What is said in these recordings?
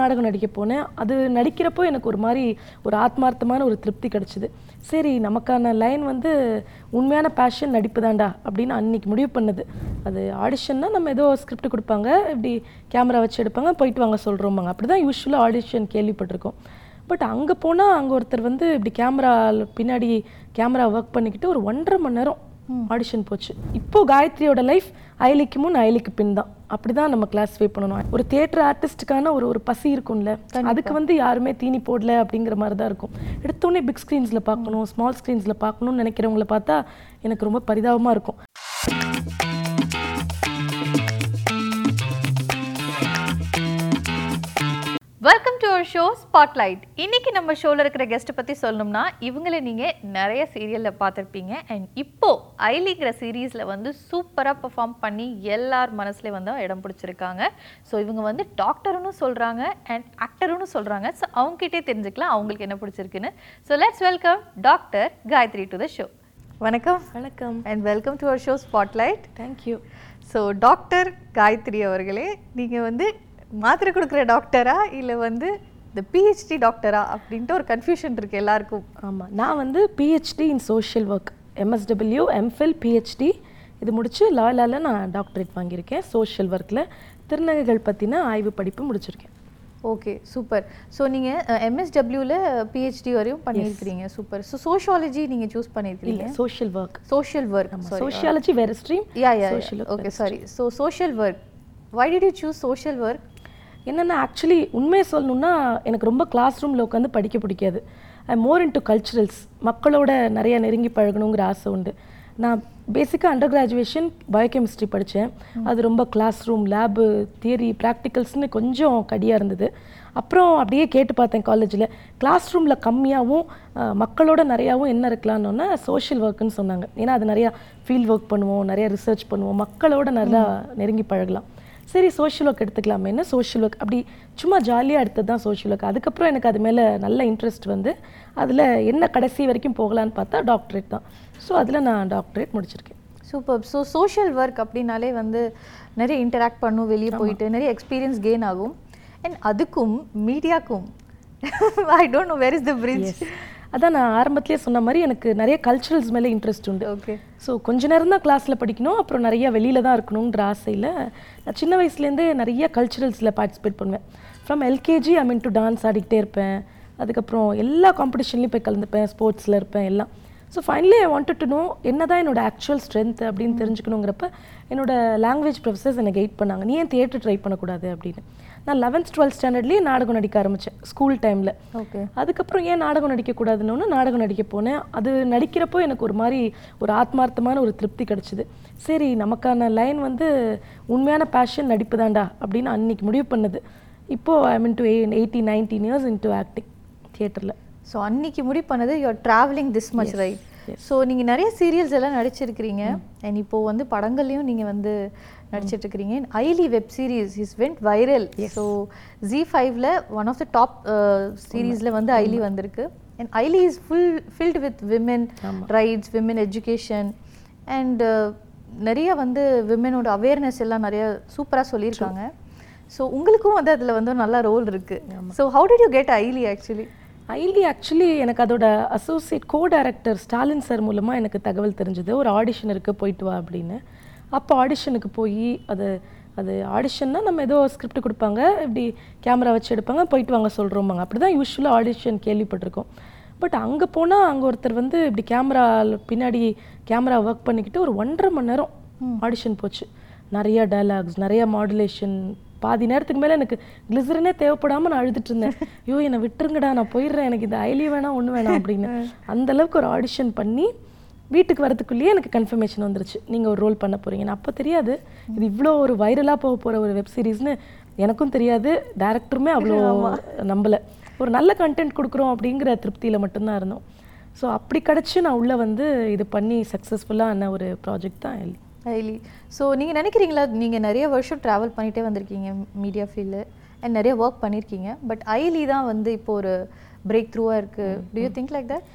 நாடகம் நடிக்க போனேன். அது நடிக்கிறப்போ எனக்கு ஒரு மாதிரி ஒரு ஆத்மார்த்தமான ஒரு திருப்தி கிடச்சிது. சரி நமக்கான லைன் வந்து உண்மையான பேஷன் நடிப்பு தான்டா அப்படின்னு அன்னைக்கு முடிவு பண்ணது. அது ஆடிஷன்னா நம்ம ஏதோ ஸ்கிரிப்ட் கொடுப்பாங்க இப்படி கேமரா வச்சு எடுப்பாங்க போயிட்டு வாங்க சொல்கிறோமாங்க அப்படி தான் யூஸ்வலாக ஆடிஷன் கேள்விப்பட்டிருக்கோம். பட் அங்கே போனால் அங்கே ஒருத்தர் வந்து இப்படி கேமரா பின்னாடி கேமரா ஒர்க் பண்ணிக்கிட்டு ஒரு ஒன்றரை மணி நேரம் ஆடிஷன் போச்சு. இப்போ காயத்ரியோட லைஃப் அயலிக்கு முன் அயலிக்கு பின் தான். அப்படிதான் நம்ம கிளாஸிஃபை பண்ணணும். ஒரு தியேட்டர் ஆர்டிஸ்ட்டுக்கான ஒரு ஒரு பசி இருக்கும்ல. அதுக்கு வந்து யாருமே தீனி போடல அப்படிங்கிற மாதிரி தான் இருக்கும் எடுத்தோடனே பிக் ஸ்க்ரீன்ஸில் பார்க்கணும் ஸ்மால் ஸ்க்ரீன்ஸில் பார்க்கணும்னு நினைக்கிறவங்கள பார்த்தா எனக்கு ரொம்ப பரிதாபமாக இருக்கும். Welcome to our show spotlight இன்னைக்கு நம்ம ஷோவில் இருக்கிற கெஸ்ட்டை பற்றி சொல்லணும்னா இவங்களை நீங்கள் நிறைய சீரியலில் பார்த்துருப்பீங்க. அண்ட் இப்போ ஐலிங்கிற சீரீஸில் வந்து சூப்பராக பெர்ஃபார்ம் பண்ணி எல்லார் மனசுலேயும் வந்து இடம் பிடிச்சிருக்காங்க. ஸோ இவங்க வந்து டாக்டர்னு சொல்கிறாங்க அண்ட் ஆக்டர்னு சொல்கிறாங்க ஸோ அவங்ககிட்டே தெரிஞ்சுக்கலாம் அவங்களுக்கு என்ன பிடிச்சிருக்குன்னு. So let's welcome doctor Gayathri to the show வணக்கம். வணக்கம். And welcome to our show spotlight thank you so doctor Gayathri அவர்களே நீங்கள் வந்து மாத்திரை கொடுக்குற டாக்டரா இல்லை வந்து இந்த பிஹெச்டி டாக்டரா அப்படின்ட்டு ஒரு கன்ஃபியூஷன் இருக்கு எல்லாருக்கும்? ஆமாம் நான் வந்து PhD in social work MSW MPhil PhD இது முடிச்சு லாலால நான் டாக்டரேட் வாங்கியிருக்கேன் சோஷியல் ஒர்க்கில் திருநங்கைகள் பற்றின ஆய்வு படிப்பு முடிச்சிருக்கேன். ஓகே சூப்பர் ஸோ நீங்கள் எம்எஸ்டபிள்யூவில் பிஹெச்டி வரையும் பண்ணியிருக்கிறீங்க. சூப்பர் ஸோ சோஷியாலஜி நீங்கள் சூஸ் பண்ணியிருக்கிறீங்க? Social work social work sociology வேறு stream yeah yeah okay sorry so social work why did you choose social work என்னென்னா ஆக்சுவலி உண்மையை சொல்லணும்னா எனக்கு ரொம்ப கிளாஸ் ரூமில் உட்காந்து படிக்க பிடிக்காது. ஐ மோர் இன்டு கல்ச்சுரல்ஸ் மக்களோட நிறைய நெருங்கி பழகணுங்கிற ஆசை உண்டு. நான் பேசிக்காக அண்டர் கிராஜுவேஷன் பயோகெமிஸ்ட்ரி படித்தேன் அது ரொம்ப கிளாஸ் ரூம் லேபு தியரி ப்ராக்டிகல்ஸ்னு கொஞ்சம் கடியாக இருந்தது. அப்புறம் அப்படியே கேட்டு பார்த்தேன் காலேஜில் கிளாஸ் ரூமில் கம்மியாகவும் மக்களோட நிறையாவும் என்ன இருக்கலாம்னு சோஷியல் ஒர்க்குன்னு சொன்னாங்க. ஏன்னா அது நிறையா ஃபீல்ட் ஒர்க் பண்ணுவோம் நிறைய ரிசர்ச் பண்ணுவோம். மக்களோட நல்லா நெருங்கி பழகலாம். சரி சோஷியல் ஒர்க் எடுத்துக்கலாமேன்னு சோஷியல் ஒர்க் அப்படி சும்மா ஜாலியாக எடுத்தது தான் சோஷியல் ஒர்க் அதுக்கப்புறம் எனக்கு அது மேலே நல்ல இன்ட்ரெஸ்ட் வந்து அதில் என்ன கடைசி வரைக்கும் போகலான்னு பார்த்தா டாக்டரேட் தான். ஸோ அதில் நான் டாக்டரேட் முடிச்சிருக்கேன். சூப்பர் ஸோ சோஷியல் ஒர்க் அப்படின்னாலே வந்து நிறைய இன்டராக்ட் பண்ணும் வெளியே போயிட்டு நிறைய எக்ஸ்பீரியன்ஸ் கெயின் ஆகும். அண்ட் அதுக்கும் மீடியாக்கும் I don't know where is the bridge அதான் நான் ஆரம்பத்திலே சொன்ன மாதிரி எனக்கு நிறைய கல்ச்சுரல்ஸ் மேலே இன்ட்ரெஸ்ட் உண்டு. ஓகே ஸோ கொஞ்ச நேரம் தான் கிளாஸில் படிக்கணும் அப்புறம் நிறைய வெளியில தான் இருக்கணுன்ற ஆசையில் நான் சின்ன வயசுலேருந்தே நிறைய கல்ச்சுரல்ஸில் பார்ட்டிசிபேட் பண்ணுவேன். From LKG I mean to dance ஆடிக்கிட்டே இருப்பேன். அதுக்கப்புறம் எல்லா காம்படிஷன்லையும் போய் கலந்துப்பேன் ஸ்போர்ட்ஸில் இருப்பேன் எல்லாம். So finally I wanted to know என்ன தான் என்னோட ஆக்சுவல் ஸ்ட்ரென்த் அப்படின்னு தெரிஞ்சுக்கணுங்கிறப்ப என்னோட லாங்குவேஜ் ப்ரொஃபஸர்ஸ் எனக்கு கைட் பண்ணாங்க. நீ ஏன் தியேட்டர் ட்ரை பண்ணக்கூடாது அப்படின்னு. நான் லெவன்த் டுவெல்த் ஸ்டாண்டர்ட்லேயே நாடகம் நடிக்க ஆரம்பித்தேன் ஸ்கூல் டைமில் ஓகே அதுக்கப்புறம் ஏன் நாடகம் நடிக்கக்கூடாதுன்னு நாடகம் நடிக்க போனேன். அது நடிக்கிறப்போ எனக்கு ஒரு மாதிரி ஒரு ஆத்மார்த்தமான ஒரு திருப்தி கிடச்சிது. சரி நமக்கான லைன் வந்து உண்மையான பேஷன் நடிப்பு தான்டா அப்படின்னு அன்னைக்கு முடிவு பண்ணது. இப்போது I mean to eighty nineteen years into acting தியேட்டரில் ஸோ அன்னைக்கு முடிவு பண்ணது you are travelling this much right so நீங்கள் நிறைய சீரியல்ஸ் எல்லாம் நடிச்சிருக்கிறீங்க. அண்ட் இப்போ வந்து படங்கள்லையும் நீங்கள் வந்து நடிச்சிட்டு இருக்கிறீங்க Ayali web series is went viral so Zee ஃபைவ்ல ஒன் ஆஃப் த டாப் சீரீஸில் வந்து ஐலி வந்திருக்கு. And Ayali is full filled with women rights women education and நிறைய வந்து விமெனோட அவேர்னஸ் எல்லாம் நிறைய சூப்பராக சொல்லியிருக்காங்க. ஸோ உங்களுக்கும் வந்து அதில் வந்து நல்ல ரோல் இருக்கு. So how did you get Ayali actually Ayali actually எனக்கு அதோட associate co director Stalin sir மூலமாக எனக்கு தகவல் தெரிஞ்சது. ஒரு ஆடிஷன் இருக்குது போயிட்டு வா அப்படின்னு. அப்போ ஆடிஷனுக்கு போய் அது அது ஆடிஷன்னா நம்ம ஏதோ ஸ்கிரிப்ட் கொடுப்பாங்க இப்படி கேமரா வச்சு எடுப்பாங்க போயிட்டு வாங்க சொல்கிறோமாங்க அப்படி தான் யூஸ்வலாக ஆடிஷன் கேள்விப்பட்டிருக்கோம். பட் அங்கே போனால் அங்கே ஒருத்தர் வந்து இப்படி கேமரா பின்னாடி கேமரா ஒர்க் பண்ணிக்கிட்டு ஒரு ஒன்றரை மணி நேரம் ஆடிஷன் போச்சு. நிறைய டயலாக்ஸ் நிறைய மாடுலேஷன் பாதி நேரத்துக்கு மேலே எனக்கு கிளிசரனே தேவைப்படாமல் நான் அழுதுட்டு இருந்தேன். ஐயோ என்னை விட்டுருங்கடா நான் போயிடுறேன். எனக்கு இது ஐலி வேணாம் ஒன்று வேணாம் அப்படின்னு. அந்த அளவுக்கு ஒரு ஆடிஷன் பண்ணி வீட்டுக்கு வரதுக்குள்ளேயே எனக்கு கன்ஃபர்மேஷன் வந்துருச்சு. நீங்கள் ஒரு ரோல் பண்ண போகிறீங்கன்னு அப்போ தெரியாது. இது இவ்வளோ ஒரு வைரலாக போக போகிற ஒரு வெப் சீரிஸ்னு எனக்கும் தெரியாது. டேரக்டருமே அவ்வளோ நம்பலை. ஒரு நல்ல கண்டென்ட் கொடுக்குறோம் அப்படிங்கிற திருப்தியில் மட்டும்தான் இருந்தோம். ஸோ அப்படி கிடச்சி நான் உள்ளே வந்து இது பண்ணி சக்ஸஸ்ஃபுல்லாக ஆன ஒரு ப்ராஜெக்ட் தான் எல்லி ஐலி ஸோ நீங்கள் நினைக்கிறீங்களா நீங்கள் நிறைய வருஷம் ட்ராவல் பண்ணிகிட்டே வந்திருக்கீங்க மீடியா ஃபீல்டு அண்ட் நிறைய ஒர்க் பண்ணியிருக்கீங்க பட் ஐலி தான் வந்து இப்போ ஒரு பிரேக் த்ரூவாக இருக்குது do you think like that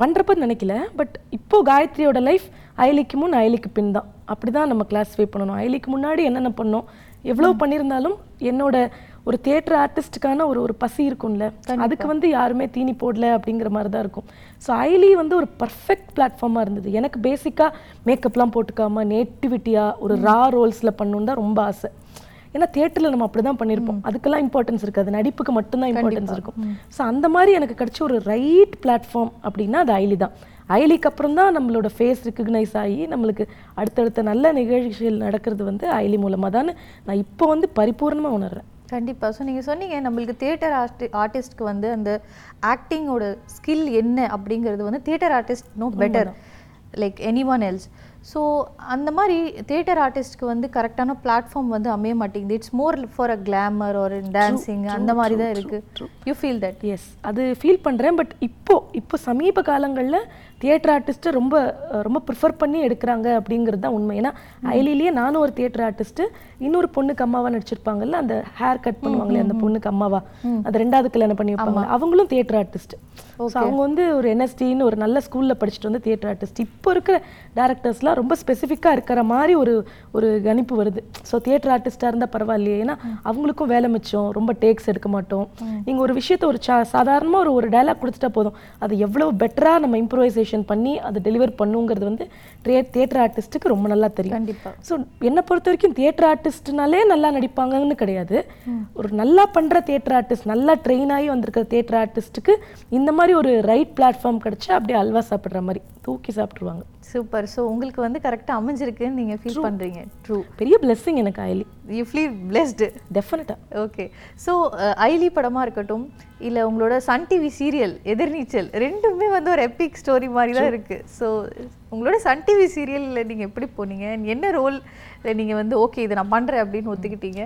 பண்ணுறப்ப நினைக்கல பட் இப்போ காயத்ரியோட லைஃப் அயலிக்கு முன் அயலிக்கு பின் தான். அப்படி தான் நம்ம கிளாஸிஃபை பண்ணணும். அயலிக்கு முன்னாடி என்னென்ன பண்ணோம் எவ்வளோ பண்ணியிருந்தாலும் என்னோட ஒரு தியேட்டர் ஆர்டிஸ்ட்டுக்கான ஒரு ஒரு பசி இருக்கும்ல. அதுக்கு வந்து யாருமே தீனி போடல அப்படிங்கிற மாதிரி தான் இருக்கும். ஸோ ஐலி வந்து ஒரு பர்ஃபெக்ட் பிளாட்ஃபார்மாக இருந்தது. எனக்கு பேசிக்காக மேக்கப்லாம் போட்டுக்காம நேட்டிவிட்டியாக ஒரு ரா ரோல்ஸில் பண்ணணுன்னு தான் ரொம்ப ஆசை. ஏன்னா தியேட்டரில் நம்ம அப்படி தான் பண்ணியிருப்போம் அதுக்கெல்லாம் இம்பார்ட்டன்ஸ் இருக்காது. நடிப்புக்கு மட்டும்தான் இம்பார்ட்டன்ஸ் இருக்கும். ஸோ அந்த மாதிரி எனக்கு கிடைச்ச ஒரு ரைட் பிளாட்ஃபார்ம் அப்படின்னா அது ஐலி தான். ஐலிக்கு அப்புறம் தான் நம்மளோட ஃபேஸ் ரெக்கக்னைஸ் ஆகி நம்மளுக்கு அடுத்தடுத்த நல்ல நிகழ்ச்சிகள் நடக்கிறது வந்து ஐலி மூலமாக தான் நான் இப்போ வந்து பரிபூர்ணமாக உணர்றேன். கண்டிப்பா. ஸோ நீங்க சொன்னீங்க நம்மளுக்கு தியேட்டர் ஆர்டி ஆர்டிஸ்ட்க்கு வந்து அந்த ஆக்டிங்கோட ஸ்கில் என்ன அப்படிங்கிறது வந்து theatre artist know better like anyone else so அந்த மாதிரி தியேட்டர் ஆர்டிஸ்ட்க்கு வந்து கரெக்டான பிளாட்ஃபார்ம் வந்து அமைய மாட்டேங்குது. It's more for a glamour ஒரு டான்சிங் அந்த மாதிரி தான் இருக்கு. யூ ஃபீல் தட் எஸ் அது ஃபீல் பண்ணுறேன் பட் இப்போ இப்போ சமீப காலங்களில் தியேட்டர் ஆர்டிஸ்ட்டை ரொம்ப ரொம்ப ப்ரிஃபர் பண்ணி எடுக்கிறாங்க அப்படிங்கிறது தான் உண்மை. ஏன்னா ஐலிலேயே நானும் ஒரு தியேட்டர் ஆர்டிஸ்ட்டு இன்னொரு பொண்ணுக்கு அம்மாவா நடிச்சிருப்பாங்கல்ல அந்த ஹேர் கட் பண்ணுவாங்களே அந்த பொண்ணுக்கு அம்மாவா? அது ரெண்டாவது கல்யாணம் பண்ணி வைப்பாங்க அவங்களும் தியேட்டர் ஆர்டிஸ்ட் ஸோ அவங்க வந்து ஒரு என்எஸ்டின்னு ஒரு நல்ல ஸ்கூலில் படிச்சுட்டு வந்து தியேட்டர் ஆர்டிஸ்ட் இப்போ இருக்கிற டேரக்டர்ஸ்லாம் ரொம்ப ஸ்பெசிஃபிக்காக இருக்கிற மாதிரி ஒரு ஒரு கணிப்பு வருது. ஸோ தியேட்டர் ஆர்டிஸ்டாக இருந்தால் பரவாயில்லையே. ஏன்னா அவங்களுக்கும் வேலை மிச்சம் ரொம்ப டேக்ஸ் எடுக்க மாட்டோம். நீங்கள் ஒரு விஷயத்தை ஒரு சா சாதாரணமாக ஒரு ஒரு டைலாக் கொடுத்துட்டா போதும். அது எவ்வளவு பெட்டராக நம்ம இம்ப்ரூவைசேஷன் பண்ணி அதை டெலிவர் பண்ணுங்கிறது வந்து தியேட்டர் ஆர்டிஸ்ட்டுக்கு ரொம்ப நல்லா தெரியும். கண்டிப்பா. ஸோ என்னை பொறுத்த வரைக்கும் தியேட்டர் ஆர்டிஸ்ட்னாலே நல்லா நடிப்பாங்கன்னு கிடையாது. ஒரு நல்லா பண்ணுற தியேட்டர் ஆர்டிஸ்ட் நல்லா ட்ரெயின் ஆகி வந்திருக்கிற தியேட்டர் ஆர்டிஸ்ட்டுக்கு இந்த மாதிரி ஒரு ரைட் பிளாட்ஃபார்ம் கிடைச்சா அப்படியே அல்வா சாப்பிட்ற மாதிரி தூக்கி சாப்பிட்ருவாங்க சூப்பர் ஸோ உங்களுக்கு வந்து கரெக்டாக அமைஞ்சிருக்குன்னு நீங்க ஃபீல் பண்றீங்க. ட்ரூ பெரிய blessing எனக்கு ஐலி யூ ஃபீல் பிளெஸ்டு டெஃபினட்டாக ஓகே ஸோ ஐலி படமா இருக்கட்டும் இல்ல உங்களோட சன் டிவி சீரியல் எதிர்நீச்சல் ரெண்டுமே வந்து ஒரு எப்பிக் ஸ்டோரி மாதிரி தான் இருக்கு. ஸோ உங்களோட சன் டிவி சீரியல்ல நீங்க எப்படி போனீங்க? என்ன ரோல் நீங்க வந்து ஓகே இதை நான் பண்றேன் அப்படின்னு ஒத்துக்கிட்டீங்க?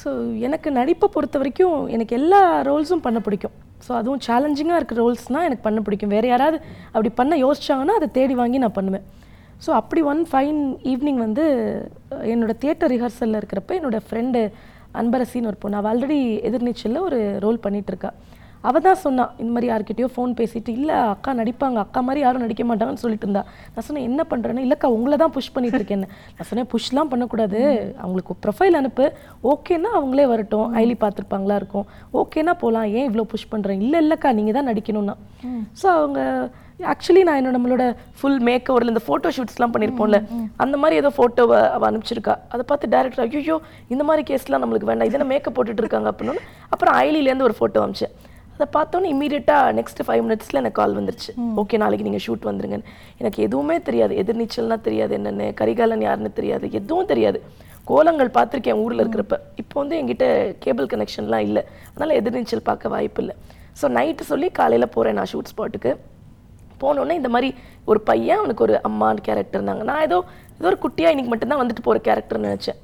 ஸோ எனக்கு நடிப்பை பொறுத்த வரைக்கும் எனக்கு எல்லா ரோல்ஸும் பண்ண பிடிக்கும். ஸோ அதுவும் சேலஞ்சிங்காக இருக்கிற ரோல்ஸ்னால் எனக்கு பண்ண பிடிக்கும். வேறு யாராவது அப்படி பண்ண யோசிச்சாங்கன்னா அதை தேடி வாங்கி நான் பண்ணுவேன். ஸோ அப்படி ஒன் ஃபைன் ஈவினிங் வந்து என்னோடய என்னோட தியேட்டர் ரிஹர்சலில் இருக்கிறப்ப என்னோட ஃப்ரெண்டு அன்பரசின்னு ஒரு பொண்ணு அவள் ஆல்ரெடி எதிர்நீச்சலில் ஒரு ரோல் பண்ணிகிட்ருக்கா அவள் தான் சொன்னா இந்த மாதிரி யார்கிட்டயோ ஃபோன் பேசிட்டு இல்லை அக்கா நடிப்பாங்க அக்கா மாதிரி யாரும் நடிக்க மாட்டாங்கன்னு சொல்லிட்டு இருந்தா. நான் சொன்னேன் என்ன பண்ணுறேன்னு இல்லைக்கா உங்களை தான் புஷ் பண்ணிட்டு இருக்கேன்னு. நான் சொன்னேன் புஷ்லாம் பண்ணக்கூடாது. அவங்களுக்கு ப்ரொஃபைல் அனுப்பு. ஓகேன்னா அவங்களே வரட்டும். ஐலி பார்த்துருப்பாங்களா இருக்கும். ஓகேனா போகலாம் ஏன் இவ்வளோ புஷ் பண்ணுறேன் இல்லை இல்லைக்கா நீங்கள் தான் நடிக்கணும்னா. ஸோ அவங்க ஆக்சுவலி நான் என்னோட நம்மளோட ஃபுல் மேக் ஓவரில் இந்த ஃபோட்டோ ஷூட்ஸ்லாம் பண்ணியிருப்போம்ல அந்த மாதிரி ஏதோ ஃபோட்டோவை அவள் அனுப்பிச்சிருக்கா. அதை பார்த்து டேரக்டர் ஐயோ இந்த மாதிரி கேஸ்லாம் நம்மளுக்கு வேண்டாம். இதெல்லாம் மேக்கப் போட்டுட்டு இருக்காங்க? அப்படின்னு. அப்புறம் ஐலிலேருந்து ஒரு ஃபோட்டோ அமிச்சேன் அதை பார்த்தோன்னே இமீடியட்டாக நெக்ஸ்ட் ஃபைவ் மினிட்ஸில் எனக்கு கால் வந்துருச்சு. ஓகே நாளைக்கு நீங்கள் ஷூட் வந்துருங்கன்னு. எனக்கு எதுவுமே தெரியாது. எதிர்நீச்சல்னா தெரியாது என்னென்னு. கரிகாலன் யாருன்னு தெரியாது. எதுவும் தெரியாது. கோலங்கள் பார்த்துருக்கேன் ஊரில் இருக்கிறப்ப. இப்போ வந்து என்கிட்ட கேபிள் கனெக்ஷன்லாம் இல்லை. அதனால் எதிர்நீச்சல் பார்க்க வாய்ப்பு இல்லை. ஸோ நைட்டு சொல்லி காலையில் போகிறேன் நான் ஷூட் ஸ்பாட்டுக்கு போனோடனே இந்த மாதிரி ஒரு பையன் அவனுக்கு ஒரு அம்மான்னு கேரக்டர் இருந்தாங்க நான் ஏதோ ஏதோ ஒரு குட்டியாக இன்னைக்கு மட்டும்தான் வந்துட்டு போகிற கேரக்டர்னு நினச்சேன்.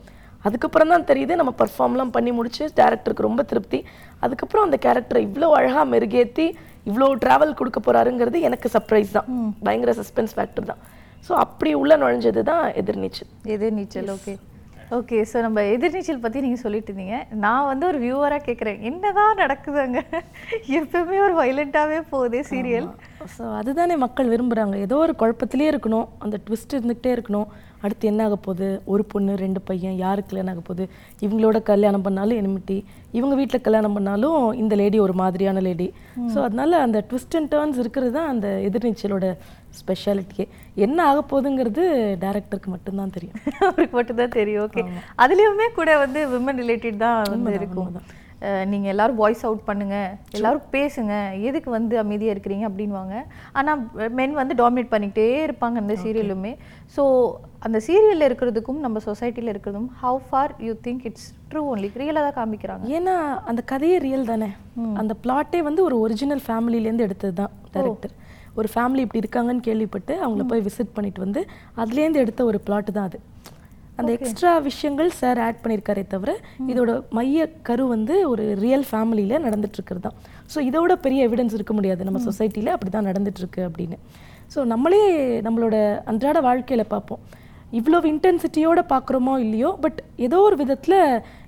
அதுக்கப்புறம் தான் தெரியுது நம்ம பர்ஃபார்ம்லாம் பண்ணி முடிச்சு டேரக்டருக்கு ரொம்ப திருப்தி. அதுக்கப்புறம் அந்த கேரக்டரை இவ்வளோ அழகாக மெருகேற்றி இவ்வளோ ட்ராவல் கொடுக்க போறாருங்கிறது எனக்கு சர்ப்ரைஸ் தான். பயங்கர சஸ்பென்ஸ் ஃபேக்டர் தான். ஸோ அப்படி உள்ள நுழைஞ்சது தான் எதிர்நீச்சல். எதிர்நீச்சல் ஓகே ஓகே ஸோ நம்ம எதிர்நீச்சல் பற்றி நீங்கள் சொல்லிட்டு இருந்தீங்க. நான் வந்து ஒரு வியூவராக கேட்குறேன் என்னதான் நடக்குது அங்கே? எப்பவுமே ஒரு வைலண்ட்டாகவே போகுதே சீரியல் ஸோ அதுதானே மக்கள் விரும்புகிறாங்க ஏதோ ஒரு குழப்பத்திலே இருக்கணும். அந்த ட்விஸ்ட் இருந்துகிட்டே இருக்கணும். அடுத்து என்ன ஆக போகுது? ஒரு பொண்ணு ரெண்டு பையன் யாருக்கு கல்யாணம் ஆக போகுது? இவங்களோட கல்யாணம் பண்ணாலும் எனிமிட்டி இவங்க வீட்டில் கல்யாணம் பண்ணாலும் இந்த லேடி ஒரு மாதிரியான லேடி ஸோ அதனால அந்த ட்விஸ்ட் அண்ட் டேர்ன்ஸ் இருக்கிறது தான் அந்த எதிர்நீச்சலோட ஸ்பெஷாலிட்டியே என்ன ஆக போகுதுங்கிறது டேரக்டருக்கு மட்டும்தான் தெரியும். அவருக்கு மட்டும்தான் தெரியும். ஓகே அதுலேயுமே கூட வந்து விமன் ரிலேட்டட் தான் வந்து இருக்கும். அஹ் நீங்க எல்லாரும் வாய்ஸ் அவுட் பண்ணுங்க. எல்லாரும் பேசுங்க. எதுக்கு வந்து அமைதியா இருக்கிறீங்க அப்படின்வாங்க ஆனா மென் வந்து டாமினேட் பண்ணிக்கிட்டே இருப்பாங்க அந்த சீரியலுமே. ஸோ அந்த சீரியல்ல இருக்கிறதுக்கும் நம்ம சொசைட்டில இருக்கிறதும் how far you think it's true only ரியலாக தான் காமிக்கிறாங்க. ஏன்னா அந்த கதையே ரியல் தானே. அந்த பிளாட்டே வந்து ஒரு ஒரிஜினல் ஃபேமிலிலேருந்து எடுத்தது தான் டைரக்டர் ஒரு ஃபேமிலி இப்படி இருக்காங்கன்னு கேள்விப்பட்டு அவங்கள போய் விசிட் பண்ணிட்டு வந்து அதுலேருந்து எடுத்த ஒரு பிளாட் தான் அது. அந்த எக்ஸ்ட்ரா விஷயங்கள் சார் ஆட் பண்ணியிருக்காரே தவிர இதோட மைய கரு வந்து ஒரு ரியல் ஃபேமிலியில் நடந்துட்டு இருக்கிறது தான். ஸோ இதோட பெரிய எவிடன்ஸ் இருக்க முடியாது. நம்ம சொசைட்டியில் அப்படி தான் நடந்துட்டு இருக்கு அப்படின்னு. ஸோ நம்மளே நம்மளோட அன்றாட வாழ்க்கையில் பார்ப்போம். இவ்வளோ இன்டென்சிட்டியோட பார்க்குறோமோ இல்லையோ பட் ஏதோ ஒரு விதத்தில்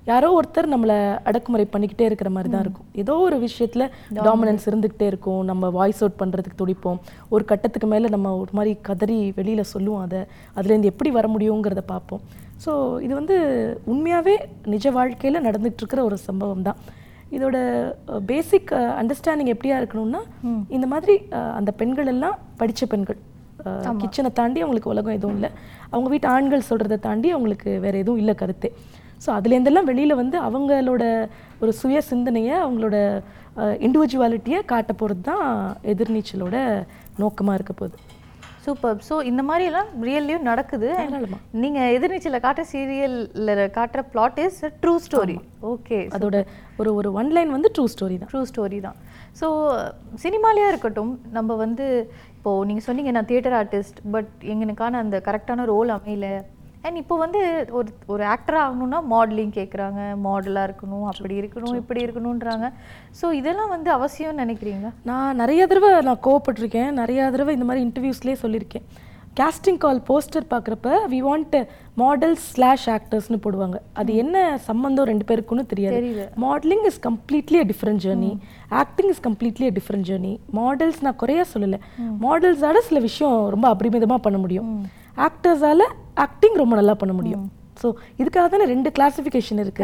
யாரோ ஒருத்தர் நம்மளை அடக்குமுறை பண்ணிக்கிட்டே இருக்கிற மாதிரி தான் இருக்கும். ஏதோ ஒரு விஷயத்தில் டாமினன்ஸ் இருந்துக்கிட்டே இருக்கும். நம்ம வாய்ஸ் அவுட் பண்ணுறதுக்கு துடிப்போம். ஒரு கட்டத்துக்கு மேலே நம்ம ஒரு மாதிரி கதறி வெளியில் சொல்லுவோம் அதை. அதுலேருந்து எப்படி வர முடியுங்கிறத பார்ப்போம். ஸோ இது வந்து உண்மையாகவே நிஜ வாழ்க்கையில் நடந்துகிட்ருக்கிற ஒரு சம்பவம் தான். இதோட பேசிக் அண்டர்ஸ்டாண்டிங் எப்படியா இருக்கணும்னா இந்த மாதிரி அந்த பெண்கள் எல்லாம் படித்த பெண்கள். கிச்சனை தாண்டி அவங்களுக்கு உலகம் எதுவும் இல்லை. அவங்க வீட்டு ஆண்கள் சொல்கிறத தாண்டி அவங்களுக்கு வேறு எதுவும் இல்லை கருத்து. ஸோ அதுலேருந்தெல்லாம் வெளியில் வந்து அவங்களோட ஒரு சுய சிந்தனையை அவங்களோட இண்டிவிஜுவாலிட்டியை காட்ட போகிறது தான் எதிர்நீச்சலோட நோக்கமாக இருக்க போகுது. சூப்பர் ஸோ இந்த மாதிரி எல்லாம் ரியல்லையும் நடக்குது. தாராளமா. நீங்க எதிர்நீச்சல காட்டுற சீரியல்ல காட்டுற plot is true story okay அதோட ஒரு ஒரு ஒன் லைன் வந்து ட்ரூ ஸ்டோரி தான். ட்ரூ ஸ்டோரி தான். ஸோ சினிமாலேயா இருக்கட்டும் நம்ம வந்து இப்போ நீங்க சொன்னீங்க நான் தியேட்டர் ஆர்டிஸ்ட் பட் எங்களுக்கான அந்த கரெக்டான ரோல் அமையல. அண்ட் இப்போ வந்து ஒரு ஒரு ஆக்டராக ஆகணும்னா மாடலிங் கேட்குறாங்க மாடலாக இருக்கணும் அப்படி இருக்கணும் இப்படி இருக்கணுன்றாங்க ஸோ இதெல்லாம் வந்து அவசியம்னு நினைக்கிறீங்க நான் நிறைய தடவை நான் கோவப்பட்டிருக்கேன் நிறைய தடவை இந்த மாதிரி இன்டர்வியூஸ்லேயே சொல்லியிருக்கேன். Casting கால் போஸ்டர் பார்க்குறப்ப வி வாண்ட் மாடல்ஸ் ஸ்லாஷ் ஆக்டர்ஸ்னு போடுவாங்க. அது என்ன சம்மந்தம் ரெண்டு பேருக்குன்னு தெரியாது. தெரியல. Modelling is completely a different journey acting is completely a different journey models நான் குறையா சொல்லலை. மாடல்ஸால சில விஷயம் ரொம்ப அபரிமிதமாக பண்ண முடியும். ஆக்டர்ஸால ஆக்டிங் ரொம்ப நல்லா பண்ண முடியும். ஸோ இதுக்காக தானே ரெண்டு கிளாசிஃபிகேஷன் இருக்கு.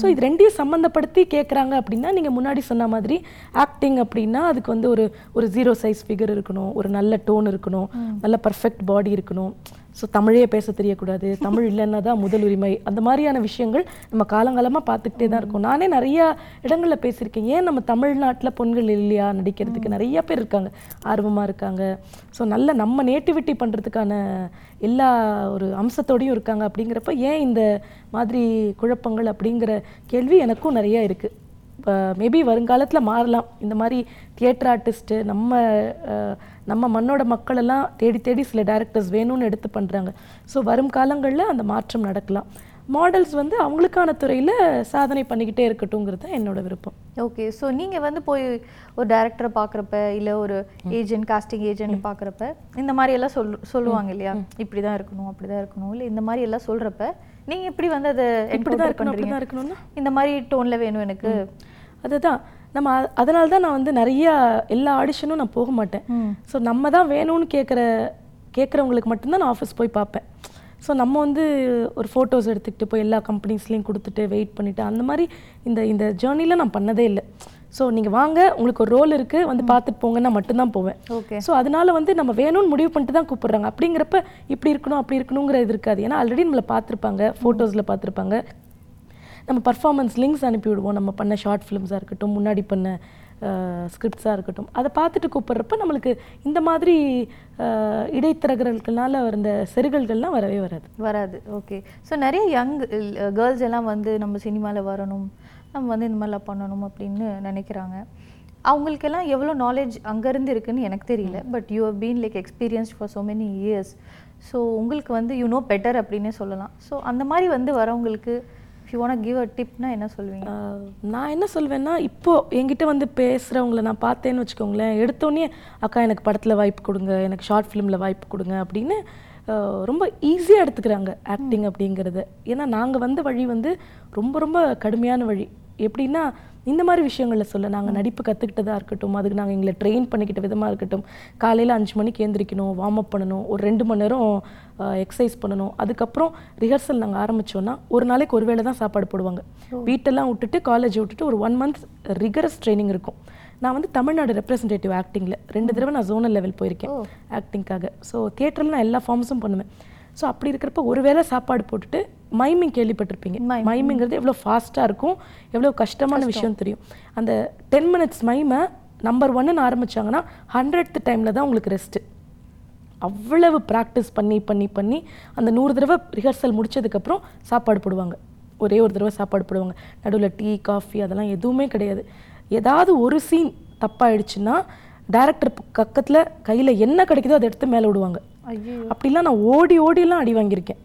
ஸோ இது ரெண்டையும் சம்மந்தப்படுத்தி கேட்குறாங்க அப்படின்னா நீங்கள் முன்னாடி சொன்ன மாதிரி ஆக்டிங் அப்படின்னா அதுக்கு வந்து ஒரு ஒரு ஜீரோ சைஸ் ஃபிகர் இருக்கணும் ஒரு நல்ல டோன் இருக்கணும் நல்ல பர்ஃபெக்ட் பாடி இருக்கணும். ஸோ தமிழே பேச தெரியக்கூடாது. தமிழ் இல்லைன்னா தான் முதல் உரிமை. அந்த மாதிரியான விஷயங்கள் நம்ம காலங்காலமாக பார்த்துக்கிட்டே தான் இருக்கோம். நானே நிறைய இடங்களில் பேசியிருக்கேன். ஏன் நம்ம தமிழ்நாட்டில் பெண்கள் இல்லையா நடிக்கிறதுக்கு? நிறைய பேர் இருக்காங்க. ஆர்வமாக இருக்காங்க. ஸோ நல்ல நம்ம நேட்டிவிட்டி பண்ணுறதுக்கான எல்லா ஒரு அம்சத்தோடையும் இருக்காங்க அப்படிங்கிறப்ப ஏன் இந்த மாதிரி குழப்பங்கள் அப்படிங்கிற கேள்வி எனக்கும் நிறைய இருக்குது மேபி வருங்காலத்தில் மாறலாம். இந்த மாதிரி தியேட்டர் ஆர்டிஸ்ட்டு நம்ம நம்ம மண்ணோட மக்கள் எல்லாம் தேடி தேடி சில டேரக்டர்ஸ் வேணும்னு எடுத்து பண்ணுறாங்க ஸோ வரும் காலங்களில் அந்த மாற்றம் நடக்கலாம். மாடல்ஸ் வந்து அவங்களுக்கான துறையில் சாதனை பண்ணிக்கிட்டே இருக்கட்டும்ங்கிறது தான் என்னோட விருப்பம். ஓகே ஸோ நீங்கள் வந்து போய் ஒரு டேரக்டரை பார்க்குறப்ப இல்லை ஒரு ஏஜென்ட் காஸ்டிங் ஏஜென்ட் பார்க்குறப்ப இந்த மாதிரி எல்லாம் சொல் சொல்லுவாங்க இல்லையா? இப்படி தான் இருக்கணும் அப்படி தான் இருக்கணும் இல்லை இந்த மாதிரி எல்லாம் சொல்கிறப்ப நீங்கள் எப்படி வந்து அதை இப்படி தான் இருக்கணும் இருக்கணும்னா? இந்த மாதிரி டோனில் வேணும் எனக்கு. அதுதான். நம்ம அதனால தான் நான் வந்து நிறைய எல்லா ஆடிஷனும் நான் போக மாட்டேன். ஸோ நம்ம தான் வேணும்னு கேட்குற கேட்குறவங்களுக்கு மட்டும்தான் நான் ஆஃபீஸ் போய் பார்ப்பேன். ஸோ நம்ம வந்து ஒரு ஃபோட்டோஸ் எடுத்துக்கிட்டு போய் எல்லா கம்பெனிஸ்லேயும் கொடுத்துட்டு வெயிட் பண்ணிட்டு அந்த மாதிரி இந்த இந்த ஜேர்னியில் நான் பண்ணதே இல்லை. ஸோ நீங்கள் வாங்க உங்களுக்கு ஒரு ரோல் இருக்குது வந்து பார்த்துட்டு போங்கன்னா மட்டும்தான் போவேன். ஓகே ஸோ அதனால வந்து நம்ம வேணும்னு முடிவு பண்ணிட்டு தான் கூப்பிடுறாங்க. அப்படிங்கிறப்ப இப்படி இருக்கணும் அப்படி இருக்கணுங்கிற இது இருக்காது. ஏன்னா ஆல்ரெடி நம்மளை பார்த்துருப்பாங்க ஃபோட்டோஸில் பார்த்துருப்பாங்க. நம்ம பர்ஃபார்மன்ஸ் லிங்க்ஸ் அனுப்பி விடுவோம் நம்ம பண்ண ஷார்ட் ஃபிலிம்ஸாக இருக்கட்டும் முன்னாடி பண்ண ஸ்கிரிப்ட்ஸாக இருக்கட்டும். அதை பார்த்துட்டு கூப்பிட்றப்ப நம்மளுக்கு இந்த மாதிரி அஹ், இடைத்தரகர்கள்னால இந்த செருகல்கள்லாம் வரவே வராது. வராது. ஓகே. ஸோ நிறைய யங் கேர்ள்ஸ் எல்லாம் வந்து நம்ம சினிமாவில் வரணும் நம்ம வந்து இந்த மாதிரிலாம் பண்ணணும் அப்படின்னு நினைக்கிறாங்க. அவங்களுக்கெல்லாம் எவ்வளோ நாலேஜ் அங்கேருந்து இருக்குன்னு எனக்கு தெரியல. But you have been like experienced for so many years so உங்களுக்கு வந்து யூ நோ பெட்டர் அப்படின்னே சொல்லலாம். ஸோ அந்த மாதிரி வந்து வரவங்களுக்கு if you want give a டிப்னா என்ன சொல்வீங்க? ஆஹ் நான் என்ன சொல்வேன்னா இப்போ என்கிட்ட வந்து பேசுகிறவங்கள நான் பார்த்தேன்னு வச்சுக்கோங்களேன். எடுத்தோடனே அக்கா எனக்கு படத்தில் வாய்ப்பு கொடுங்க. எனக்கு ஷார்ட் ஃபிலிமில் வாய்ப்பு கொடுங்க. அப்படின்னு ரொம்ப ஈஸியாக எடுத்துக்கிறாங்க ஆக்டிங் அப்படிங்கிறத. ஏன்னா நாங்கள் வந்த வழி வந்து ரொம்ப ரொம்ப கடுமையான வழி. எப்படின்னா இந்த மாதிரி விஷயங்களில் சொல்ல நாங்கள் நடிப்பு கற்றுக்கிட்டதா இருக்கட்டும் அதுக்கு நாங்கள் எங்களை ட்ரெயின் பண்ணிக்கிட்ட விதமாக இருக்கட்டும் காலையில் அஞ்சு மணிக்கு எந்திரிக்கணும் வார்ம் அப் பண்ணணும் ஒரு ரெண்டு மணி நேரம் எக்ஸசைஸ் பண்ணணும். அதுக்கப்புறம் ரிஹர்சல் நாங்கள் ஆரம்பிச்சோன்னா ஒரு நாளைக்கு ஒரு வேளை தான் சாப்பாடு போடுவாங்க. வீட்டெல்லாம் விட்டுட்டு காலேஜ் விட்டுட்டு ஒரு ஒன் மந்த் ரிகரஸ் ட்ரைனிங் இருக்கும். நான் வந்து தமிழ்நாடு ரெப்ரசன்டேட்டிவ் ஆக்டிங்கில் ரெண்டு தடவை நான் ஜோனல் லெவல் போயிருக்கேன் ஆக்டிங்காக ஸோ தியேட்டரில் நான் எல்லா ஃபார்ம்ஸும் பண்ணுவேன். ஸோ அப்படி இருக்கிறப்ப ஒரு வேளை சாப்பாடு போட்டுட்டு மைமிங் கேள்விப்பட்டிருப்பீங்க. மைமிங்கிறது எவ்வளோ ஃபாஸ்ட்டாக இருக்கும் எவ்வளோ கஷ்டமான விஷயம் தெரியும். அந்த டென் மினிட்ஸ் மைமை நம்பர் ஒன்னு ஆரம்பிச்சாங்கன்னா ஹண்ட்ரட் டைமில் தான் உங்களுக்கு ரெஸ்ட்டு அவ்வளவு ப்ராக்டிஸ் பண்ணி பண்ணி பண்ணி அந்த நூறு தடவை ரிஹர்சல் முடிச்சதுக்கப்புறம் சாப்பாடு போடுவாங்க. ஒரே ஒரு தடவை சாப்பாடு போடுவாங்க. நடுவில் டீ காஃபி அதெல்லாம் எதுவுமே கிடையாது. ஏதாவது ஒரு சீன் தப்பாயிடுச்சுன்னா டேரக்டர் பக்கத்தில் கையில் என்ன கிடைக்குதோ அதை எடுத்து மேலே விடுவாங்க. அப்படிலாம் நான் ஓடி ஓடிலாம் அடி வாங்கியிருக்கேன்.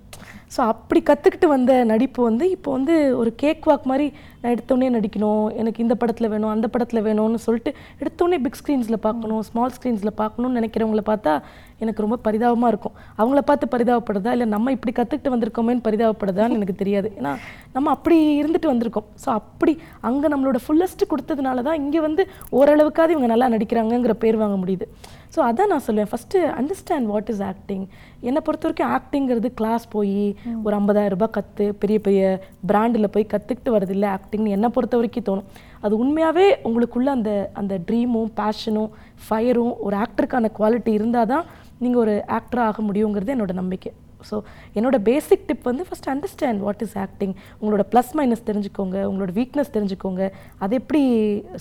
ஸோ அப்படி கற்றுக்கிட்டு வந்த நடிப்பு வந்து இப்போ வந்து ஒரு கேக் வாக் மாதிரி நான் எடுத்தோடனே நடிக்கணும் எனக்கு இந்த படத்தில் வேணும் அந்த படத்தில் வேணும்னு சொல்லிட்டு எடுத்தோடனே பிக் ஸ்க்ரீன்ஸில் பார்க்கணும் ஸ்மால் ஸ்க்ரீன்ஸில் பார்க்கணும்னு நினைக்கிறவங்கள பார்த்தா எனக்கு ரொம்ப பரிதாபமாக இருக்கும். அவங்கள பார்த்து பரிதாபப்படுதா? இல்லை நம்ம இப்படி கற்றுக்கிட்டு வந்திருக்கோமேன்னு பரிதாபப்படுதான்னு எனக்கு தெரியாது. ஏன்னா நம்ம அப்படி இருந்துட்டு வந்திருக்கோம். ஸோ அப்படி அங்கே நம்மளோட ஃபுல்லஸ்ட்டு கொடுத்ததுனால தான் இங்கே வந்து ஓரளவுக்காவது இவங்க நல்லா நடிக்கிறாங்கங்கிற பேர் வாங்க முடியுது. ஸோ அதான் நான் சொல்லுவேன். First understand what is acting என்னை பொறுத்த வரைக்கும் ஆக்டிங்கிறது கிளாஸ் போய் ஒரு ஐம்பதாயிரம் ரூபாய் கற்று பெரிய பெரிய பிராண்டில் போய் கற்றுக்கிட்டு வரது இல்லை ஆக்டிங்னு என்னை பொறுத்த வரைக்கும் தோணும். அது உண்மையாகவே உங்களுக்குள்ளே அந்த அந்த ட்ரீமும் பேஷனும் ஃபயரும் ஒரு ஆக்டருக்கான குவாலிட்டி இருந்தால் தான் நீங்கள் ஒரு ஆக்டராக ஆக முடியுங்கிறது என்னோட நம்பிக்கை. ஸோ என்னோட பேசிக் டிப் வந்து first understand what is acting உங்களோட ப்ளஸ் மைனஸ் தெரிஞ்சுக்கோங்க உங்களோட வீக்னஸ் தெரிஞ்சுக்கோங்க. அதை எப்படி